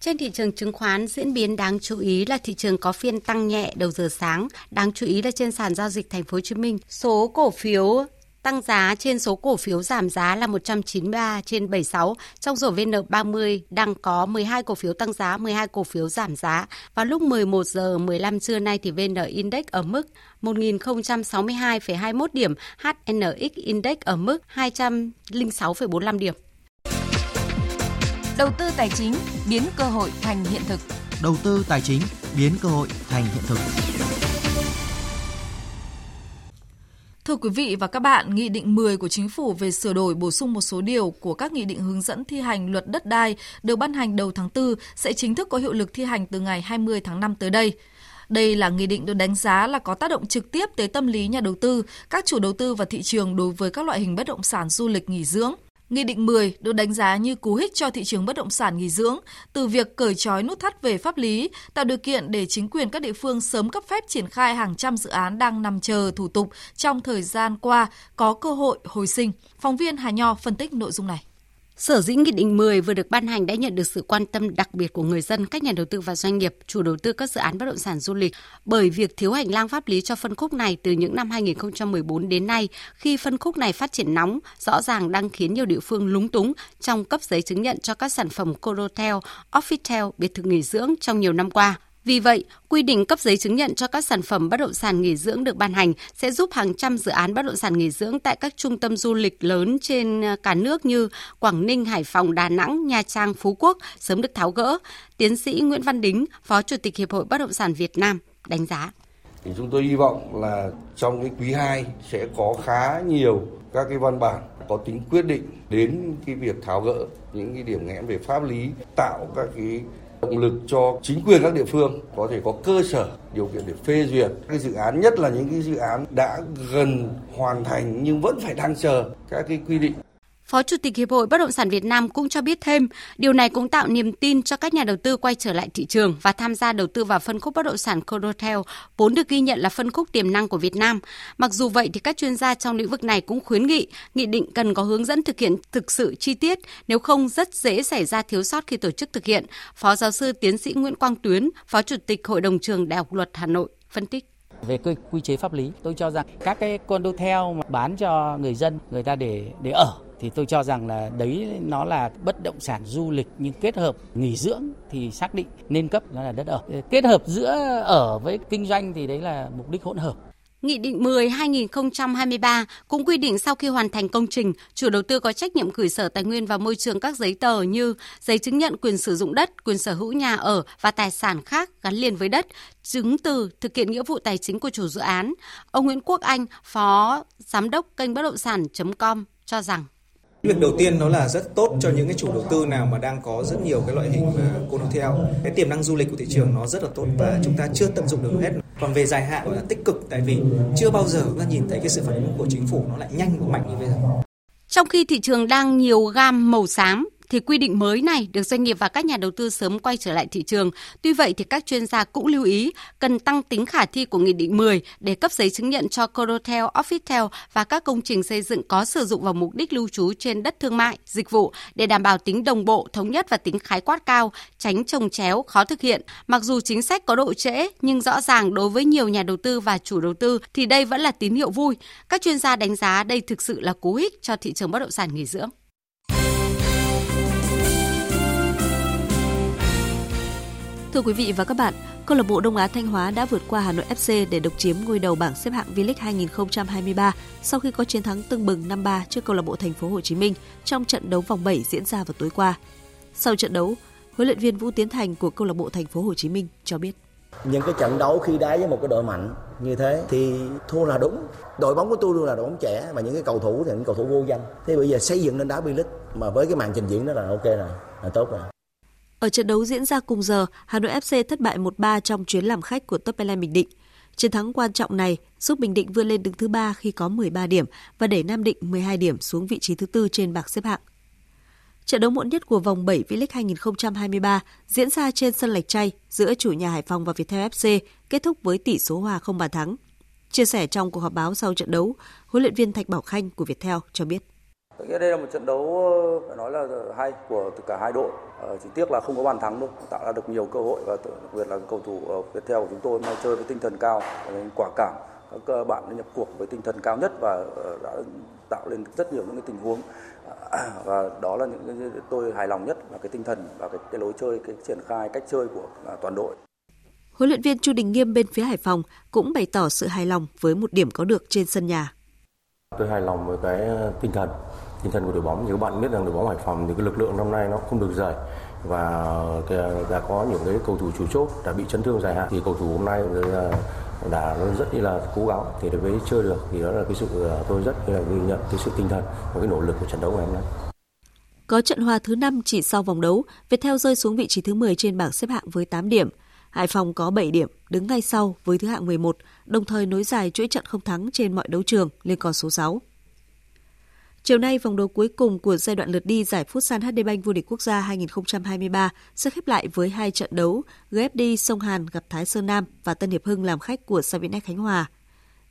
Trên thị trường chứng khoán, diễn biến đáng chú ý là thị trường có phiên tăng nhẹ đầu giờ sáng, đáng chú ý là trên sàn giao dịch thành phố Hồ Chí Minh, số cổ phiếu Tăng giá trên số cổ phiếu giảm giá là 193 trên 76. Trong rổ VN30 đang có 12 cổ phiếu tăng giá, 12 cổ phiếu giảm giá. Vào lúc 11 giờ 15 trưa nay thì VN Index ở mức 1062,21 điểm, HNX Index ở mức 206,45 điểm. Đầu tư tài chính biến cơ hội thành hiện thực. Đầu tư tài chính biến cơ hội thành hiện thực. Thưa quý vị và các bạn, Nghị định 10 của Chính phủ về sửa đổi bổ sung một số điều của các nghị định hướng dẫn thi hành luật đất đai được ban hành đầu tháng 4 sẽ chính thức có hiệu lực thi hành từ ngày 20 tháng 5 tới đây. Đây là nghị định được đánh giá là có tác động trực tiếp tới tâm lý nhà đầu tư, các chủ đầu tư và thị trường đối với các loại hình bất động sản du lịch nghỉ dưỡng. Nghị định 10 được đánh giá như cú hích cho thị trường bất động sản nghỉ dưỡng, từ việc cởi trói nút thắt về pháp lý, tạo điều kiện để chính quyền các địa phương sớm cấp phép triển khai hàng trăm dự án đang nằm chờ thủ tục trong thời gian qua có cơ hội hồi sinh. Phóng viên Hà Nho phân tích nội dung này. Sở dĩ Nghị định 10 vừa được ban hành đã nhận được sự quan tâm đặc biệt của người dân, các nhà đầu tư và doanh nghiệp, chủ đầu tư các dự án bất động sản du lịch bởi việc thiếu hành lang pháp lý cho phân khúc này từ những năm 2014 đến nay khi phân khúc này phát triển nóng, rõ ràng đang khiến nhiều địa phương lúng túng trong cấp giấy chứng nhận cho các sản phẩm Corotel, Offitel, biệt thự nghỉ dưỡng trong nhiều năm qua. Vì vậy, quy định cấp giấy chứng nhận cho các sản phẩm bất động sản nghỉ dưỡng được ban hành sẽ giúp hàng trăm dự án bất động sản nghỉ dưỡng tại các trung tâm du lịch lớn trên ờ, cả nước như Quảng Ninh, Hải Phòng, Đà Nẵng, Nha Trang, Phú Quốc sớm được tháo gỡ. Tiến sĩ Nguyễn Văn Đính, Phó Chủ tịch Hiệp hội Bất động sản Việt Nam đánh giá. Thì chúng tôi hy vọng là trong cái quý 2 sẽ có khá nhiều các cái văn bản có tính quyết định đến cái việc tháo gỡ những cái điểm nghẽn về pháp lý, tạo các cái động lực cho chính quyền các địa phương có thể có cơ sở, điều kiện để phê duyệt. Cái dự án, nhất là những cái dự án đã gần hoàn thành nhưng vẫn phải đang chờ các cái quy định Phó Chủ tịch Hiệp hội Bất động sản Việt Nam cũng cho biết thêm, điều này cũng tạo niềm tin cho các nhà đầu tư quay trở lại thị trường và tham gia đầu tư vào phân khúc bất động sản Condotel, vốn được ghi nhận là phân khúc tiềm năng của Việt Nam. Mặc dù vậy thì các chuyên gia trong lĩnh vực này cũng khuyến nghị nghị định cần có hướng dẫn thực hiện thực sự chi tiết, nếu không rất dễ xảy ra thiếu sót khi tổ chức thực hiện. Phó giáo sư tiến sĩ Nguyễn Quang Tuyến, Phó Chủ tịch Hội đồng trường Đại học Luật Hà Nội phân tích về quy, quy chế pháp lý tôi cho rằng các cái condo theo mà bán cho người dân người ta để để ở thì tôi cho rằng là đấy nó là bất động sản du lịch nhưng kết hợp nghỉ dưỡng thì xác định nên cấp nó là đất ở. Kết hợp giữa ở với kinh doanh thì đấy là mục đích hỗn hợp. Nghị định 10-2023 cũng quy định sau khi hoàn thành công trình, chủ đầu tư có trách nhiệm gửi Sở Tài nguyên và Môi trường các giấy tờ như giấy chứng nhận quyền sử dụng đất, quyền sở hữu nhà ở và tài sản khác gắn liền với đất, chứng từ thực hiện nghĩa vụ tài chính của chủ dự án. Ông Nguyễn Quốc Anh, Phó Giám đốc kênh bất động sản.com cho rằng. Việc đầu tiên nó là rất tốt cho những cái chủ đầu tư nào mà đang có rất nhiều cái loại hình à, condo Cái tiềm năng du lịch của thị trường nó rất là tốt và chúng ta chưa tận dụng được hết. Còn về dài hạn là tích cực tại vì chưa bao giờ chúng ta nhìn thấy cái sự phản ứng của chính phủ nó lại nhanh và mạnh như bây giờ. Trong khi thị trường đang nhiều gam màu xám, thì quy định mới này được doanh nghiệp và các nhà đầu tư sớm quay trở lại thị trường. Tuy vậy thì các chuyên gia cũng lưu ý cần tăng tính khả thi của Nghị định 10 để cấp giấy chứng nhận cho Corotel, Officetel và các công trình xây dựng có sử dụng vào mục đích lưu trú trên đất thương mại, dịch vụ để đảm bảo tính đồng bộ, thống nhất và tính khái quát cao, tránh trồng chéo, khó thực hiện. Mặc dù chính sách có độ trễ nhưng rõ ràng đối với nhiều nhà đầu tư và chủ đầu tư thì đây vẫn là tín hiệu vui. Các chuyên gia đánh giá đây thực sự là cú hích cho thị trường bất động sản nghỉ dưỡng. Thưa quý vị và các bạn, câu lạc bộ Đông Á Thanh Hóa đã vượt qua Hà Nội FC để độc chiếm ngôi đầu bảng xếp hạng V-League 2023 sau khi có chiến thắng tưng bừng 5-3 trước câu lạc bộ Thành phố Hồ Chí Minh trong trận đấu vòng 7 diễn ra vào tối qua. Sau trận đấu, huấn luyện viên Vũ Tiến Thành của câu lạc bộ Thành phố Hồ Chí Minh cho biết: những cái trận đấu khi đá với một cái đội mạnh như thế thì thua là đúng. Đội bóng của tôi luôn là đội bóng trẻ và những cái cầu thủ thì những cầu thủ vô danh. Thế bây giờ xây dựng nên đá V-League mà với cái màn trình diễn đó là ok rồi là tốt rồi ở trận đấu diễn ra cùng giờ, Hà Nội FC thất bại 1-3 trong chuyến làm khách của Top Bình Định. Chiến thắng quan trọng này giúp Bình Định vươn lên đứng thứ ba khi có 13 điểm và đẩy Nam Định 12 điểm xuống vị trí thứ tư trên bảng xếp hạng. Trận đấu muộn nhất của vòng 7 V-League 2023 diễn ra trên sân Lạch Tray giữa chủ nhà Hải Phòng và Viettel FC kết thúc với tỷ số hòa không bàn thắng. Chia sẻ trong cuộc họp báo sau trận đấu, huấn luyện viên Thạch Bảo Khanh của Viettel cho biết. Đây là một trận đấu ờ, phải nói là hay của cả hai đội. Ờ, chỉ tiếc là không có bàn thắng thôi, tạo ra được nhiều cơ hội và đặc biệt là cầu thủ ờ, Viettel của chúng tôi nay chơi với tinh thần cao, quả cảm các bạn đã nhập cuộc với tinh thần cao nhất và đã tạo lên rất nhiều những cái tình huống <clears throat> và đó là những cái tôi hài lòng nhất là cái tinh thần và cái, cái lối chơi cái triển khai cách chơi của à, toàn đội. Huấn luyện viên Chu Đình Nghiêm bên phía Hải Phòng cũng bày tỏ sự hài lòng với một điểm có được trên sân nhà. Tôi hài lòng với cái tinh thần tinh thần của đội bóng. thì các bạn biết rằng đội bóng Hải Phòng thì cái lực lượng năm nay nó không được dày và đã có những cái cầu thủ chủ chốt đã bị chấn thương dài hạn thì cầu thủ hôm nay à, đã rất là cố gắng thì đối với chơi được thì đó là cái sự à, tôi rất là ghi nhận cái sự tinh thần và cái nỗ lực của trận đấu ngày hôm nay. Có trận hòa thứ 5 chỉ sau vòng đấu, Viettel rơi xuống vị trí thứ 10 trên bảng xếp hạng với 8 điểm. Hải Phòng có 7 điểm, đứng ngay sau với thứ hạng 11, đồng thời nối dài chuỗi trận không thắng trên mọi đấu trường lên con số 6. Chiều nay, vòng đấu cuối cùng của giai đoạn lượt đi giải Futsal HD Bank vô địch quốc gia 2023 sẽ khép lại với hai trận đấu GFD Sông Hàn gặp Thái Sơn Nam và Tân Hiệp Hưng làm khách của Savinex Khánh Hòa.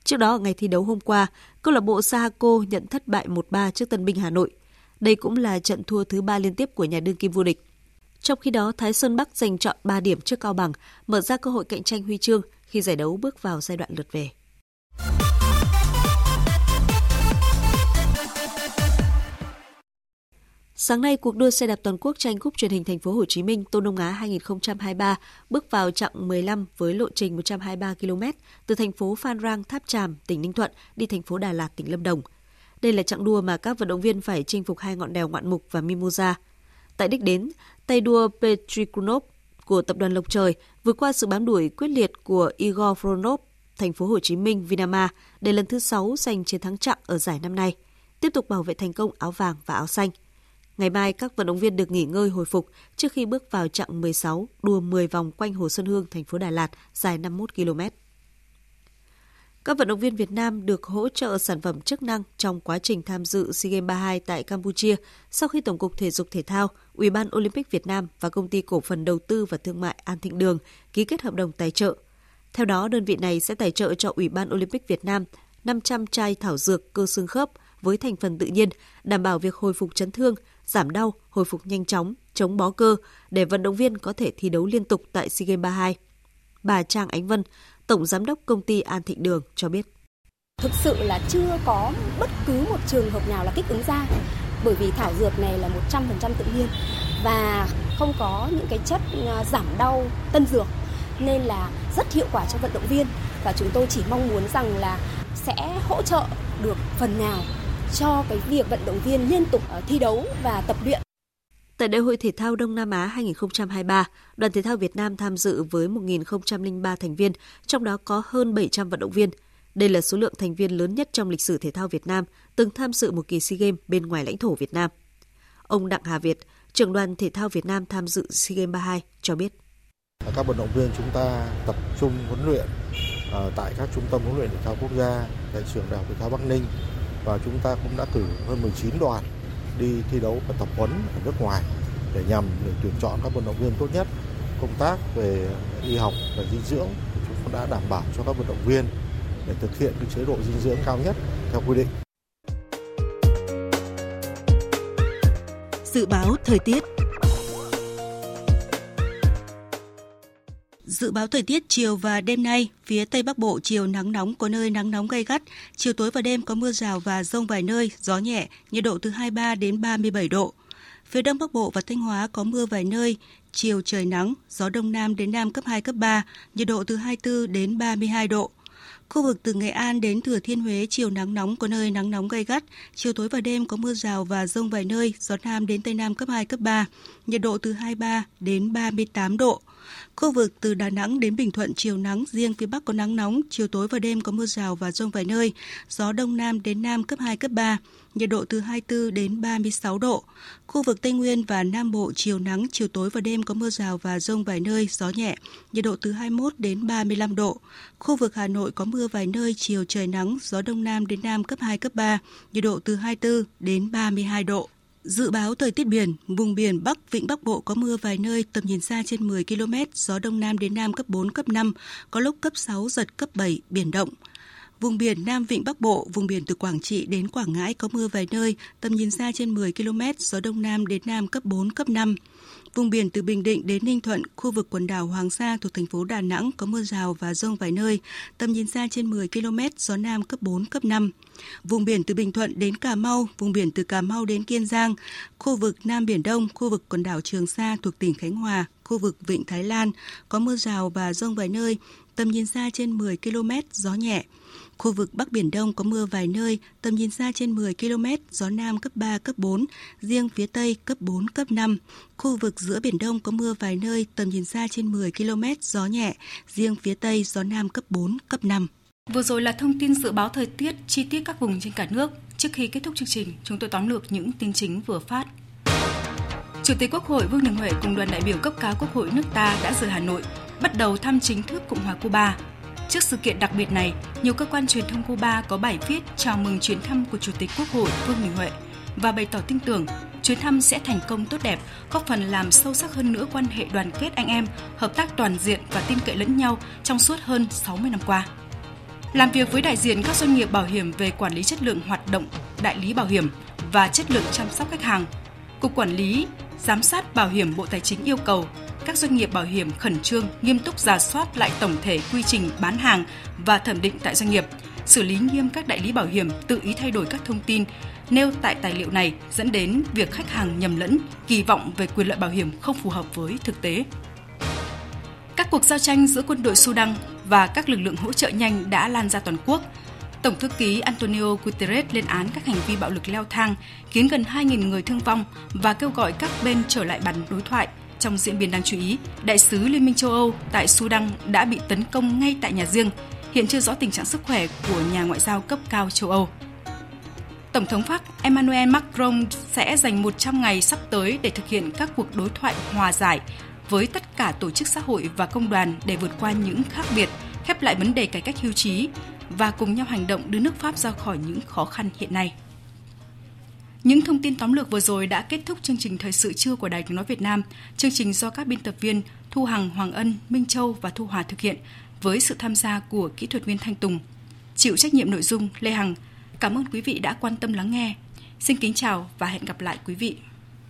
Trước đó, ngày thi đấu hôm qua, câu lạc bộ Sahako nhận thất bại 1-3 trước Tân Binh Hà Nội. Đây cũng là trận thua thứ ba liên tiếp của nhà đương kim vô địch. Trong khi đó, Thái Sơn Bắc giành chọn 3 điểm trước Cao Bằng, mở ra cơ hội cạnh tranh huy chương khi giải đấu bước vào giai đoạn lượt về. Sáng nay, cuộc đua xe đạp toàn quốc tranh cúp truyền hình thành phố Hồ Chí Minh Tô Đông Á 2023 bước vào chặng 15 với lộ trình 123 km từ thành phố Phan Rang, Tháp Tràm, tỉnh Ninh Thuận đi thành phố Đà Lạt, tỉnh Lâm Đồng. Đây là chặng đua mà các vận động viên phải chinh phục hai ngọn đèo ngoạn mục và Mimosa. Tại đích đến, tay đua Petri Kunov của tập đoàn Lộc Trời vượt qua sự bám đuổi quyết liệt của Igor Fronov, thành phố Hồ Chí Minh Vinama để lần thứ 6 giành chiến thắng chặng ở giải năm nay, tiếp tục bảo vệ thành công áo vàng và áo xanh. Ngày mai, các vận động viên được nghỉ ngơi hồi phục trước khi bước vào chặng 16, đua 10 vòng quanh Hồ Xuân Hương, thành phố Đà Lạt, dài 51 km. Các vận động viên Việt Nam được hỗ trợ sản phẩm chức năng trong quá trình tham dự SEA Games 32 tại Campuchia sau khi Tổng cục Thể dục Thể thao, Ủy ban Olympic Việt Nam và Công ty Cổ phần Đầu tư và Thương mại An Thịnh Đường ký kết hợp đồng tài trợ. Theo đó, đơn vị này sẽ tài trợ cho Ủy ban Olympic Việt Nam 500 chai thảo dược cơ xương khớp với thành phần tự nhiên, đảm bảo việc hồi phục chấn thương, giảm đau, hồi phục nhanh chóng, chống bó cơ để vận động viên có thể thi đấu liên tục tại SEA Games 32. Bà Trang Ánh Vân, Tổng Giám đốc Công ty An Thịnh Đường cho biết. Thực sự là chưa có bất cứ một trường hợp nào là kích ứng da bởi vì thảo dược này là 100% tự nhiên và không có những cái chất ờ, giảm đau tân dược nên là rất hiệu quả cho vận động viên và chúng tôi chỉ mong muốn rằng là sẽ hỗ trợ được phần nào cho cái việc vận động viên liên tục à, thi đấu và tập luyện Tại Đại hội Thể thao Đông Nam Á 2023, đoàn thể thao Việt Nam tham dự với 1.003 thành viên, trong đó có hơn 700 vận động viên. Đây là số lượng thành viên lớn nhất trong lịch sử thể thao Việt Nam từng tham dự một kỳ SEA Games bên ngoài lãnh thổ Việt Nam. Ông Đặng Hà Việt, trưởng đoàn thể thao Việt Nam tham dự SEA Games 32 cho biết. Các vận động viên chúng ta tập trung huấn luyện ờ, tại các trung tâm huấn luyện thể thao quốc gia, tại trường đại học thể thao Bắc Ninh và chúng ta cũng đã cử hơn 19 đoàn đi thi đấu và tập huấn ở nước ngoài để nhằm để tuyển chọn các vận động viên tốt nhất công tác về y học và dinh dưỡng chúng cũng đã đảm bảo cho các vận động viên để thực hiện cái chế độ dinh dưỡng cao nhất theo quy định. Dự báo thời tiết Dự báo thời tiết chiều và đêm nay, phía Tây Bắc Bộ chiều nắng nóng có nơi nắng nóng gay gắt, chiều tối và đêm có mưa rào và rông vài nơi, gió nhẹ, nhiệt độ từ 23 đến 37 độ. Phía Đông Bắc Bộ và Thanh Hóa có mưa vài nơi, chiều trời nắng, gió Đông Nam đến Nam cấp 2, cấp 3, nhiệt độ từ 24 đến 32 độ. Khu vực từ Nghệ An đến Thừa Thiên Huế chiều nắng nóng có nơi nắng nóng gay gắt, chiều tối và đêm có mưa rào và rông vài nơi, gió Nam đến Tây Nam cấp 2, cấp 3, nhiệt độ từ 23 đến 38 độ. Khu vực từ Đà Nẵng đến Bình Thuận chiều nắng, riêng phía Bắc có nắng nóng, chiều tối và đêm có mưa rào và rông vài nơi, gió Đông Nam đến Nam cấp 2, cấp 3, nhiệt độ từ 24 đến 36 độ. Khu vực Tây Nguyên và Nam Bộ chiều nắng, chiều tối và đêm có mưa rào và rông vài nơi, gió nhẹ, nhiệt độ từ 21 đến 35 độ. Khu vực Hà Nội có mưa vài nơi, chiều trời nắng, gió Đông Nam đến Nam cấp 2, cấp 3, nhiệt độ từ 24 đến 32 độ. Dự báo thời tiết biển, vùng biển Bắc Vịnh Bắc Bộ có mưa vài nơi, tầm nhìn xa trên 10 km, gió Đông Nam đến Nam cấp 4, cấp 5, có lúc cấp 6, giật cấp 7, biển động. Vùng biển Nam Vịnh Bắc Bộ, vùng biển từ Quảng Trị đến Quảng Ngãi có mưa vài nơi, tầm nhìn xa trên 10 km, gió Đông Nam đến Nam cấp 4, cấp 5. Vùng biển từ Bình Định đến Ninh Thuận, khu vực quần đảo Hoàng Sa thuộc thành phố Đà Nẵng có mưa rào và rông vài nơi, tầm nhìn xa trên 10 km, gió Nam cấp 4, cấp 5. Vùng biển từ Bình Thuận đến Cà Mau, vùng biển từ Cà Mau đến Kiên Giang, khu vực Nam Biển Đông, khu vực quần đảo Trường Sa thuộc tỉnh Khánh Hòa, khu vực Vịnh Thái Lan có mưa rào và rông vài nơi, tầm nhìn xa trên 10 km, gió nhẹ. Khu vực Bắc Biển Đông có mưa vài nơi, tầm nhìn xa trên 10 km, gió Nam cấp 3, cấp 4, riêng phía Tây cấp 4, cấp 5. Khu vực giữa Biển Đông có mưa vài nơi, tầm nhìn xa trên 10 km, gió nhẹ, riêng phía Tây gió Nam cấp 4, cấp 5. Vừa rồi là thông tin dự báo thời tiết chi tiết các vùng trên cả nước. Trước khi kết thúc chương trình, chúng tôi tóm lược những tin chính vừa phát. Chủ tịch Quốc hội Vương Đình Huệ cùng đoàn đại biểu cấp cao Quốc hội nước ta đã rời Hà Nội, bắt đầu thăm chính thức Cộng hòa Cuba. Trước sự kiện đặc biệt này, nhiều cơ quan truyền thông Cuba có bài viết chào mừng chuyến thăm của Chủ tịch Quốc hội Vương Đình Huệ và bày tỏ tin tưởng chuyến thăm sẽ thành công tốt đẹp, góp phần làm sâu sắc hơn nữa quan hệ đoàn kết anh em, hợp tác toàn diện và tin cậy lẫn nhau trong suốt hơn 60 năm qua. Làm việc với đại diện các doanh nghiệp bảo hiểm về quản lý chất lượng hoạt động đại lý bảo hiểm và chất lượng chăm sóc khách hàng, Cục Quản lý Giám sát Bảo hiểm Bộ Tài chính yêu cầu các doanh nghiệp bảo hiểm khẩn trương nghiêm túc giả soát lại tổng thể quy trình bán hàng và thẩm định tại doanh nghiệp, xử lý nghiêm các đại lý bảo hiểm tự ý thay đổi các thông tin nêu tại tài liệu này dẫn đến việc khách hàng nhầm lẫn, kỳ vọng về quyền lợi bảo hiểm không phù hợp với thực tế. Các cuộc giao tranh giữa quân đội Sudan và các lực lượng hỗ trợ nhanh đã lan ra toàn quốc. Tổng thư ký Antonio Guterres lên án các hành vi bạo lực leo thang, khiến gần 2.000 người thương vong và kêu gọi các bên trở lại bàn đối thoại. Trong diễn biến đáng chú ý, đại sứ Liên minh châu Âu tại Sudan đã bị tấn công ngay tại nhà riêng, hiện chưa rõ tình trạng sức khỏe của nhà ngoại giao cấp cao châu Âu. Tổng thống Pháp Emmanuel Macron sẽ dành 100 ngày sắp tới để thực hiện các cuộc đối thoại hòa giải với tất cả tổ chức xã hội và công đoàn để vượt qua những khác biệt, khép lại vấn đề cải cách hưu trí và cùng nhau hành động đưa nước Pháp ra khỏi những khó khăn hiện nay. Những thông tin tóm lược vừa rồi đã kết thúc chương trình thời sự trưa của Đài Tiếng nói Việt Nam. Chương trình do các biên tập viên Thu Hằng, Hoàng Ân, Minh Châu và Thu Hòa thực hiện với sự tham gia của kỹ thuật viên Thanh Tùng. Chịu trách nhiệm nội dung Lê Hằng. Cảm ơn quý vị đã quan tâm lắng nghe. Xin kính chào và hẹn gặp lại quý vị.